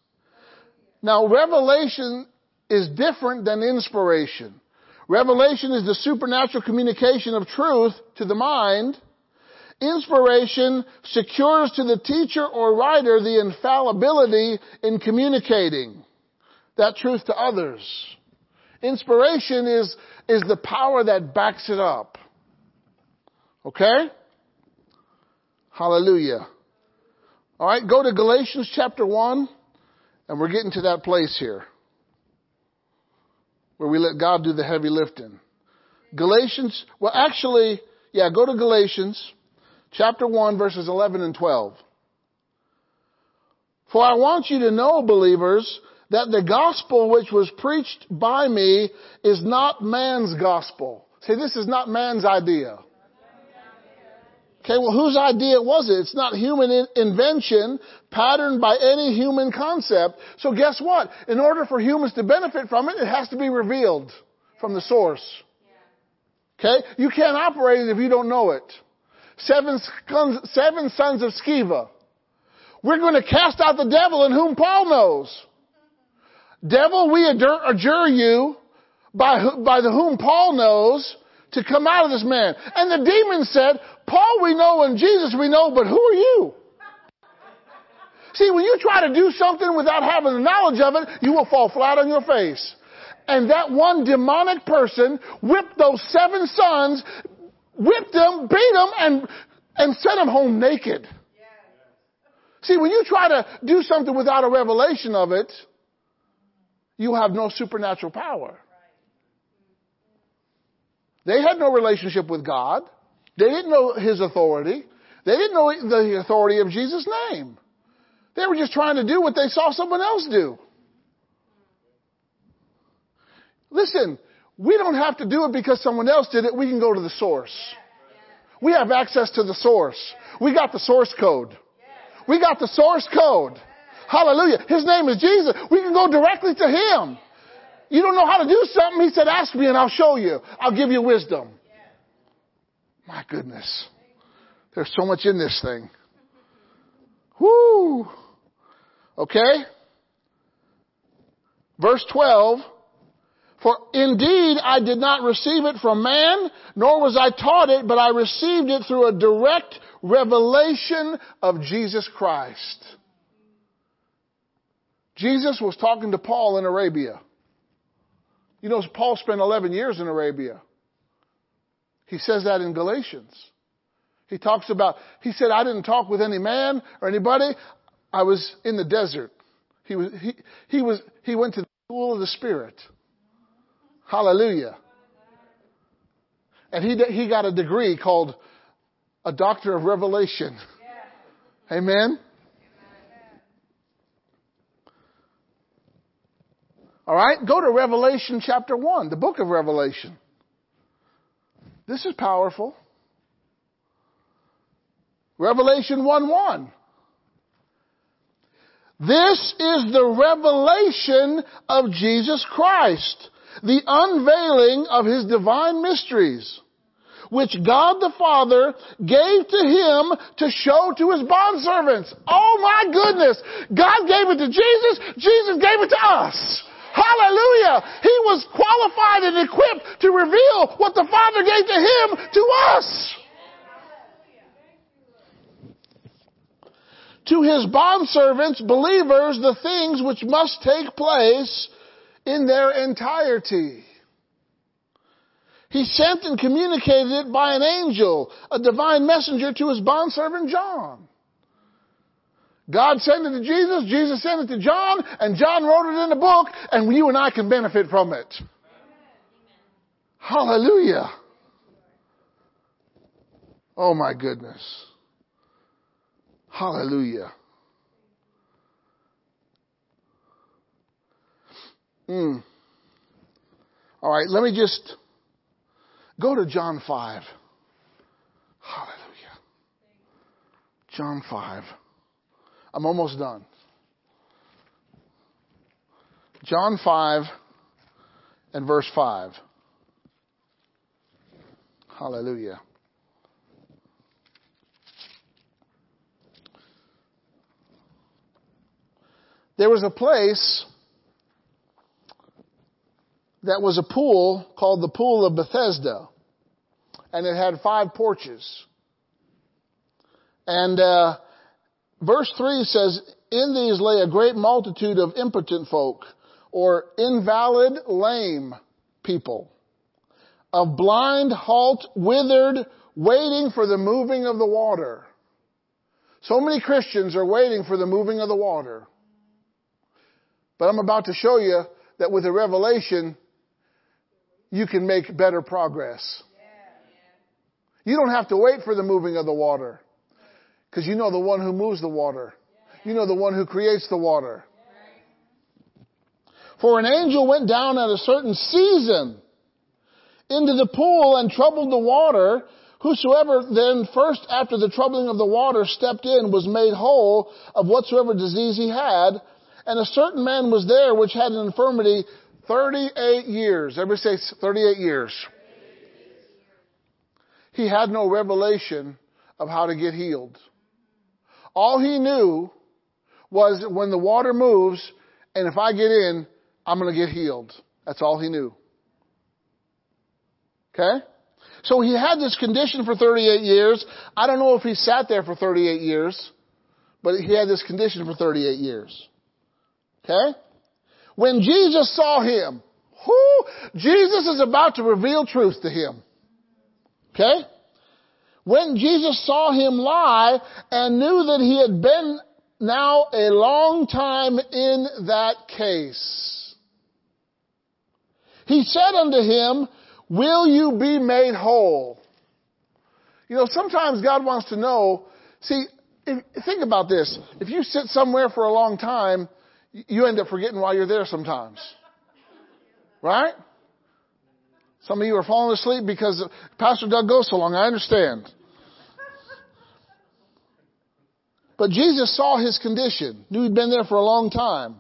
Now, revelation is different than inspiration. Revelation is the supernatural communication of truth to the mind. Inspiration secures to the teacher or writer the infallibility in communicating that truth to others. Inspiration is, is the power that backs it up. Okay? Hallelujah. Alright, go to Galatians chapter 1, and we're getting to that place here. Where we let God do the heavy lifting. Galatians, well actually, yeah, go to Galatians chapter 1 verses 11 and 12. For I want you to know, believers, that the gospel which was preached by me is not man's gospel. See, this is not man's idea. Okay, well, whose idea was it? It's not human in- invention, patterned by any human concept. So guess what? In order for humans to benefit from it, it has to be revealed from the source. Okay? You can't operate it if you don't know it. Seven, seven sons of Sceva. We're going to cast out the devil in whom Paul knows. Devil, we adjure you by, by the whom Paul knows to come out of this man. And the demon said, Paul we know and Jesus we know, but who are you? See, when you try to do something without having the knowledge of it, you will fall flat on your face. And that one demonic person whipped those seven sons, whipped them, beat them, and, and sent them home naked. See, when you try to do something without a revelation of it, you have no supernatural power. They had no relationship with God. They didn't know His authority. They didn't know the authority of Jesus' name. They were just trying to do what they saw someone else do. Listen, we don't have to do it because someone else did it. We can go to the source. We have access to the source. We got the source code. We got the source code. Hallelujah. His name is Jesus. We can go directly to Him. You don't know how to do something? He said, ask me and I'll show you. I'll give you wisdom. My goodness. There's so much in this thing. Whoo. Okay? Verse 12. For indeed I did not receive it from man, nor was I taught it, but I received it through a direct revelation of Jesus Christ. Jesus was talking to Paul in Arabia. You know, Paul spent 11 years in Arabia. He says that in Galatians. He talks about, he said, I didn't talk with any man or anybody. I was in the desert. He was, he, he was, he went to the school of the Spirit. Hallelujah. And he, he got a degree called a doctor of revelation. Amen. All right, go to Revelation chapter 1, the book of Revelation. This is powerful. Revelation 1 1. This is the revelation of Jesus Christ, the unveiling of his divine mysteries, which God the Father gave to him to show to his bondservants. Oh my goodness! God gave it to Jesus, Jesus gave it to us. Hallelujah! He was qualified and equipped to reveal what the Father gave to him to us. to his bondservants, believers, the things which must take place in their entirety. He sent and communicated it by an angel, a divine messenger to his bondservant John. God sent it to Jesus, Jesus sent it to John, and John wrote it in a book, and you and I can benefit from it. Hallelujah. Oh my goodness. Hallelujah. Mm. All right, let me just go to John 5. Hallelujah. John 5. I'm almost done. John 5 and verse 5. Hallelujah. There was a place that was a pool called the Pool of Bethesda, and it had five porches. And uh, verse 3 says, In these lay a great multitude of impotent folk, or invalid, lame people, of blind, halt, withered, waiting for the moving of the water. So many Christians are waiting for the moving of the water. But I'm about to show you that with a revelation, you can make better progress. You don't have to wait for the moving of the water. Because you know the one who moves the water. You know the one who creates the water. For an angel went down at a certain season into the pool and troubled the water. Whosoever then first after the troubling of the water stepped in was made whole of whatsoever disease he had. And a certain man was there which had an infirmity 38 years. Everybody say 38 years. He had no revelation of how to get healed. All he knew was when the water moves, and if I get in, I'm going to get healed. That's all he knew. Okay? So he had this condition for 38 years. I don't know if he sat there for 38 years, but he had this condition for 38 years. Okay? When Jesus saw him, who Jesus is about to reveal truth to him. Okay? When Jesus saw him lie and knew that he had been now a long time in that case, he said unto him, Will you be made whole? You know, sometimes God wants to know, see, if, think about this. If you sit somewhere for a long time, you end up forgetting why you're there sometimes. Right? Some of you are falling asleep because Pastor Doug goes so long. I understand. But Jesus saw his condition, knew he'd been there for a long time.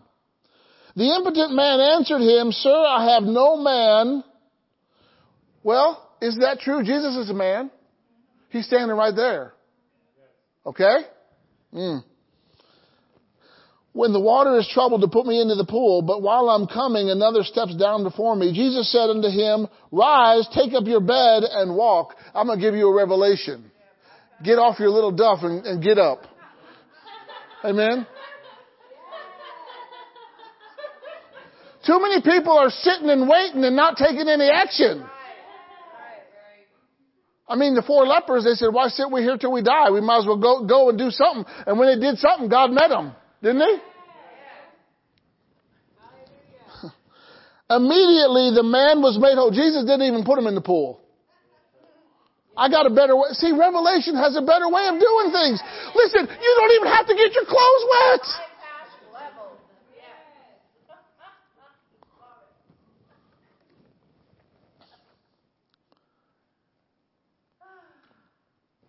The impotent man answered him, Sir, I have no man. Well, is that true? Jesus is a man. He's standing right there. Okay? Mm when the water is troubled to put me into the pool, but while I'm coming, another steps down before me. Jesus said unto him, rise, take up your bed and walk. I'm going to give you a revelation. Get off your little duff and, and get up. Amen. Too many people are sitting and waiting and not taking any action. I mean, the four lepers, they said, why sit we here till we die? We might as well go, go and do something. And when they did something, God met them. Didn't they? Immediately the man was made whole. Jesus didn't even put him in the pool. I got a better way. See, Revelation has a better way of doing things. Listen, you don't even have to get your clothes wet.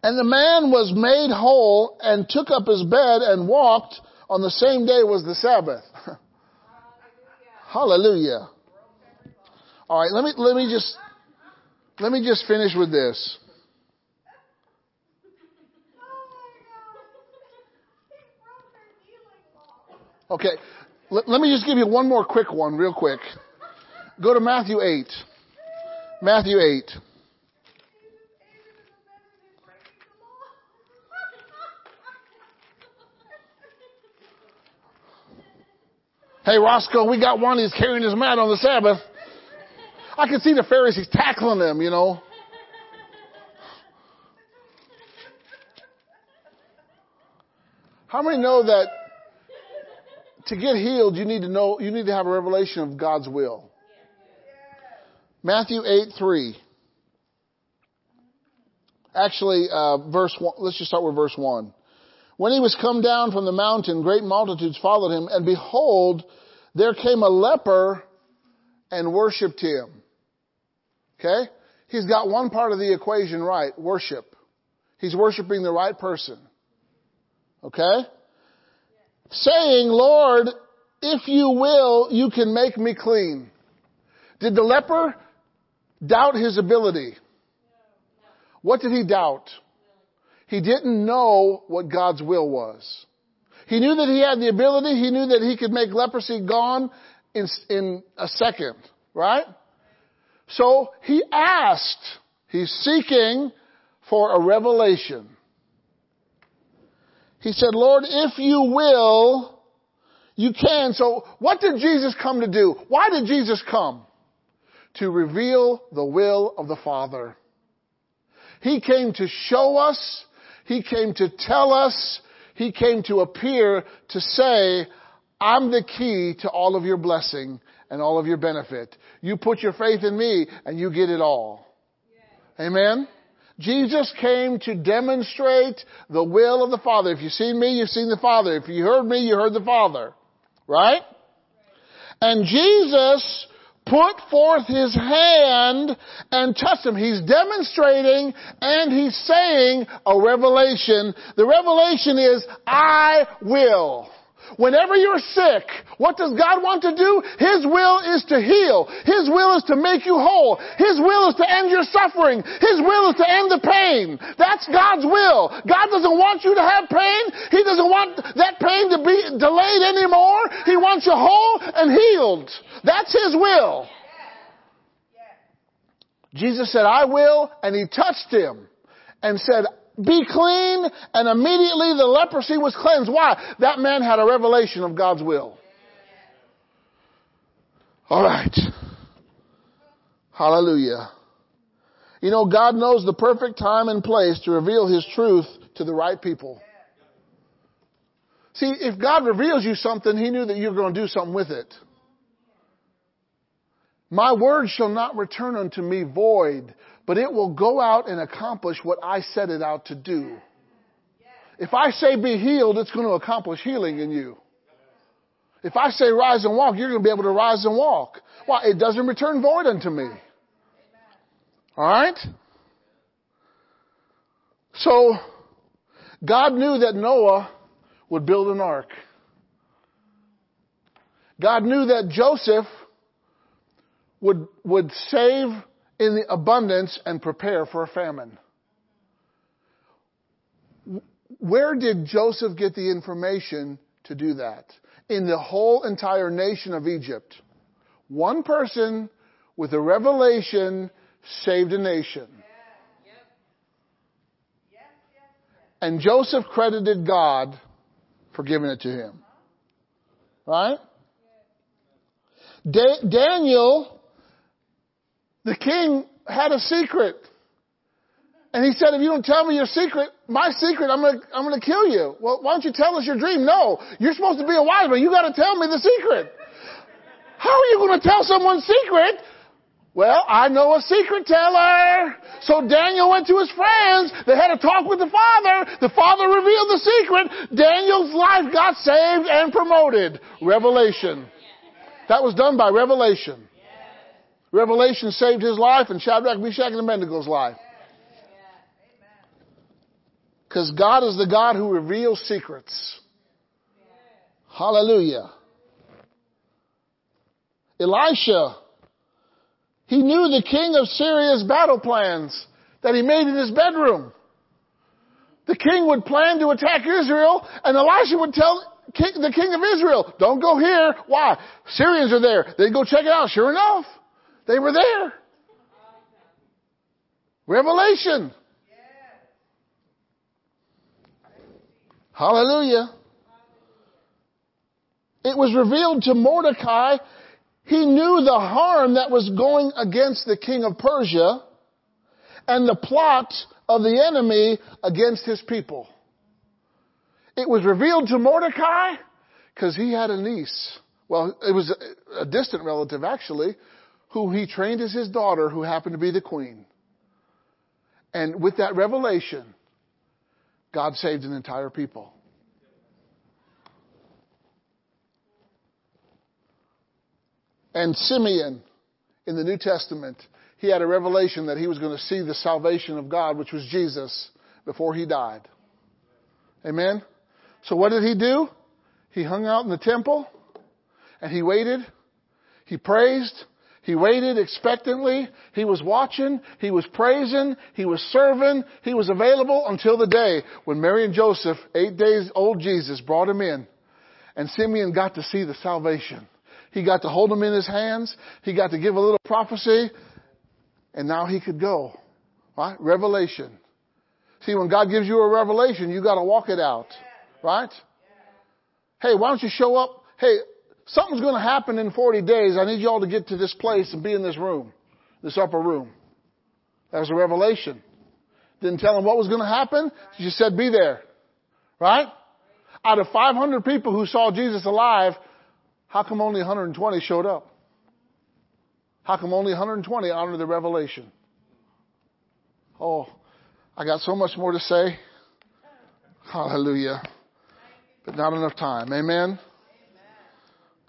And the man was made whole and took up his bed and walked on the same day was the Sabbath. Hallelujah. All right, let me let me just let me just finish with this. Okay, let, let me just give you one more quick one, real quick. Go to Matthew 8. Matthew 8. Hey, Roscoe, we got one. He's carrying his mat on the Sabbath. I can see the Pharisees tackling them, you know. How many know that to get healed, you need to know, you need to have a revelation of God's will? Matthew 8, 3. Actually, uh, verse one, let's just start with verse 1. When he was come down from the mountain, great multitudes followed him, and behold, there came a leper and worshiped him. Okay? He's got one part of the equation right, worship. He's worshiping the right person. Okay? Saying, Lord, if you will, you can make me clean. Did the leper doubt his ability? What did he doubt? He didn't know what God's will was. He knew that he had the ability. He knew that he could make leprosy gone in, in a second, right? So he asked, he's seeking for a revelation. He said, Lord, if you will, you can. So what did Jesus come to do? Why did Jesus come? To reveal the will of the Father. He came to show us. He came to tell us. He came to appear to say, I'm the key to all of your blessing and all of your benefit. You put your faith in me and you get it all. Amen? Jesus came to demonstrate the will of the Father. If you've seen me, you've seen the Father. If you heard me, you heard the Father. Right? And Jesus put forth his hand and touched him. He's demonstrating and he's saying a revelation. The revelation is, I will. Whenever you're sick, what does God want to do? His will is to heal. His will is to make you whole. His will is to end your suffering. His will is to end the pain. That's God's will. God doesn't want you to have pain. He doesn't want that pain to be delayed anymore. He wants you whole and healed. That's His will. Jesus said, I will, and He touched him and said, be clean, and immediately the leprosy was cleansed. Why? That man had a revelation of God's will. All right. Hallelujah. You know, God knows the perfect time and place to reveal His truth to the right people. See, if God reveals you something, He knew that you were going to do something with it. My word shall not return unto me void, but it will go out and accomplish what I set it out to do. If I say be healed, it's going to accomplish healing in you. If I say rise and walk, you're going to be able to rise and walk. Why? It doesn't return void unto me. Alright? So, God knew that Noah would build an ark. God knew that Joseph would, would save in the abundance and prepare for a famine. Where did Joseph get the information to do that? In the whole entire nation of Egypt. One person with a revelation saved a nation. And Joseph credited God for giving it to him. Uh-huh. Right? Da- Daniel the king had a secret. And he said, if you don't tell me your secret, my secret, I'm gonna, I'm gonna kill you. Well, why don't you tell us your dream? No, you're supposed to be a wise man. You gotta tell me the secret. How are you gonna tell someone's secret? Well, I know a secret teller. So Daniel went to his friends. They had a talk with the father. The father revealed the secret. Daniel's life got saved and promoted. Revelation. That was done by revelation. Revelation saved his life and Shadrach, Meshach, and Abednego's life. Because God is the God who reveals secrets. Hallelujah. Elisha, he knew the king of Syria's battle plans that he made in his bedroom. The king would plan to attack Israel, and Elisha would tell the king of Israel, don't go here. Why? Syrians are there. They go check it out. Sure enough, they were there. Revelation. Hallelujah. It was revealed to Mordecai. He knew the harm that was going against the king of Persia and the plot of the enemy against his people. It was revealed to Mordecai because he had a niece. Well, it was a distant relative actually, who he trained as his daughter who happened to be the queen. And with that revelation, God saved an entire people. And Simeon in the New Testament, he had a revelation that he was going to see the salvation of God, which was Jesus, before he died. Amen? So what did he do? He hung out in the temple and he waited. He praised. He waited expectantly. He was watching. He was praising. He was serving. He was available until the day when Mary and Joseph, eight days old Jesus, brought him in. And Simeon got to see the salvation. He got to hold him in his hands. He got to give a little prophecy. And now he could go. Right? Revelation. See, when God gives you a revelation, you got to walk it out. Right? Hey, why don't you show up? Hey, something's going to happen in 40 days. I need you all to get to this place and be in this room, this upper room. That was a revelation. Didn't tell him what was going to happen. She just said, be there. Right? Out of 500 people who saw Jesus alive, how come only 120 showed up? How come only 120 honored the revelation? Oh, I got so much more to say. Hallelujah. But not enough time. Amen.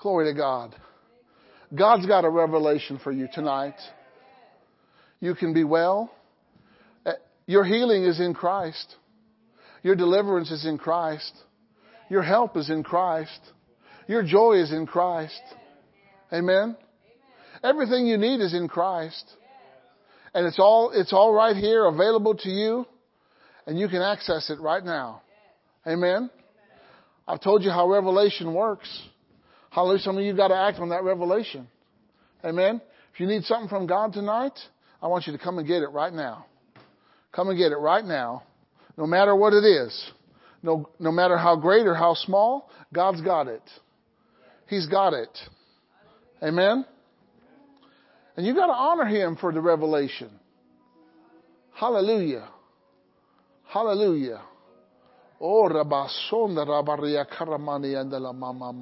Glory to God. God's got a revelation for you tonight. You can be well. Eh, your healing is in Christ. Your deliverance is in Christ. Your help is in Christ. Your joy is in Christ. Amen. Everything you need is in Christ. And it's all, it's all right here available to you and you can access it right now. Amen. I've told you how revelation works. Hallelujah. Some of you got to act on that revelation. Amen. If you need something from God tonight, I want you to come and get it right now. Come and get it right now. No matter what it is. No, no matter how great or how small, God's got it. He's got it. Amen. And you've got to honor Him for the revelation. Hallelujah. Hallelujah. Oh, Karamani and la Mama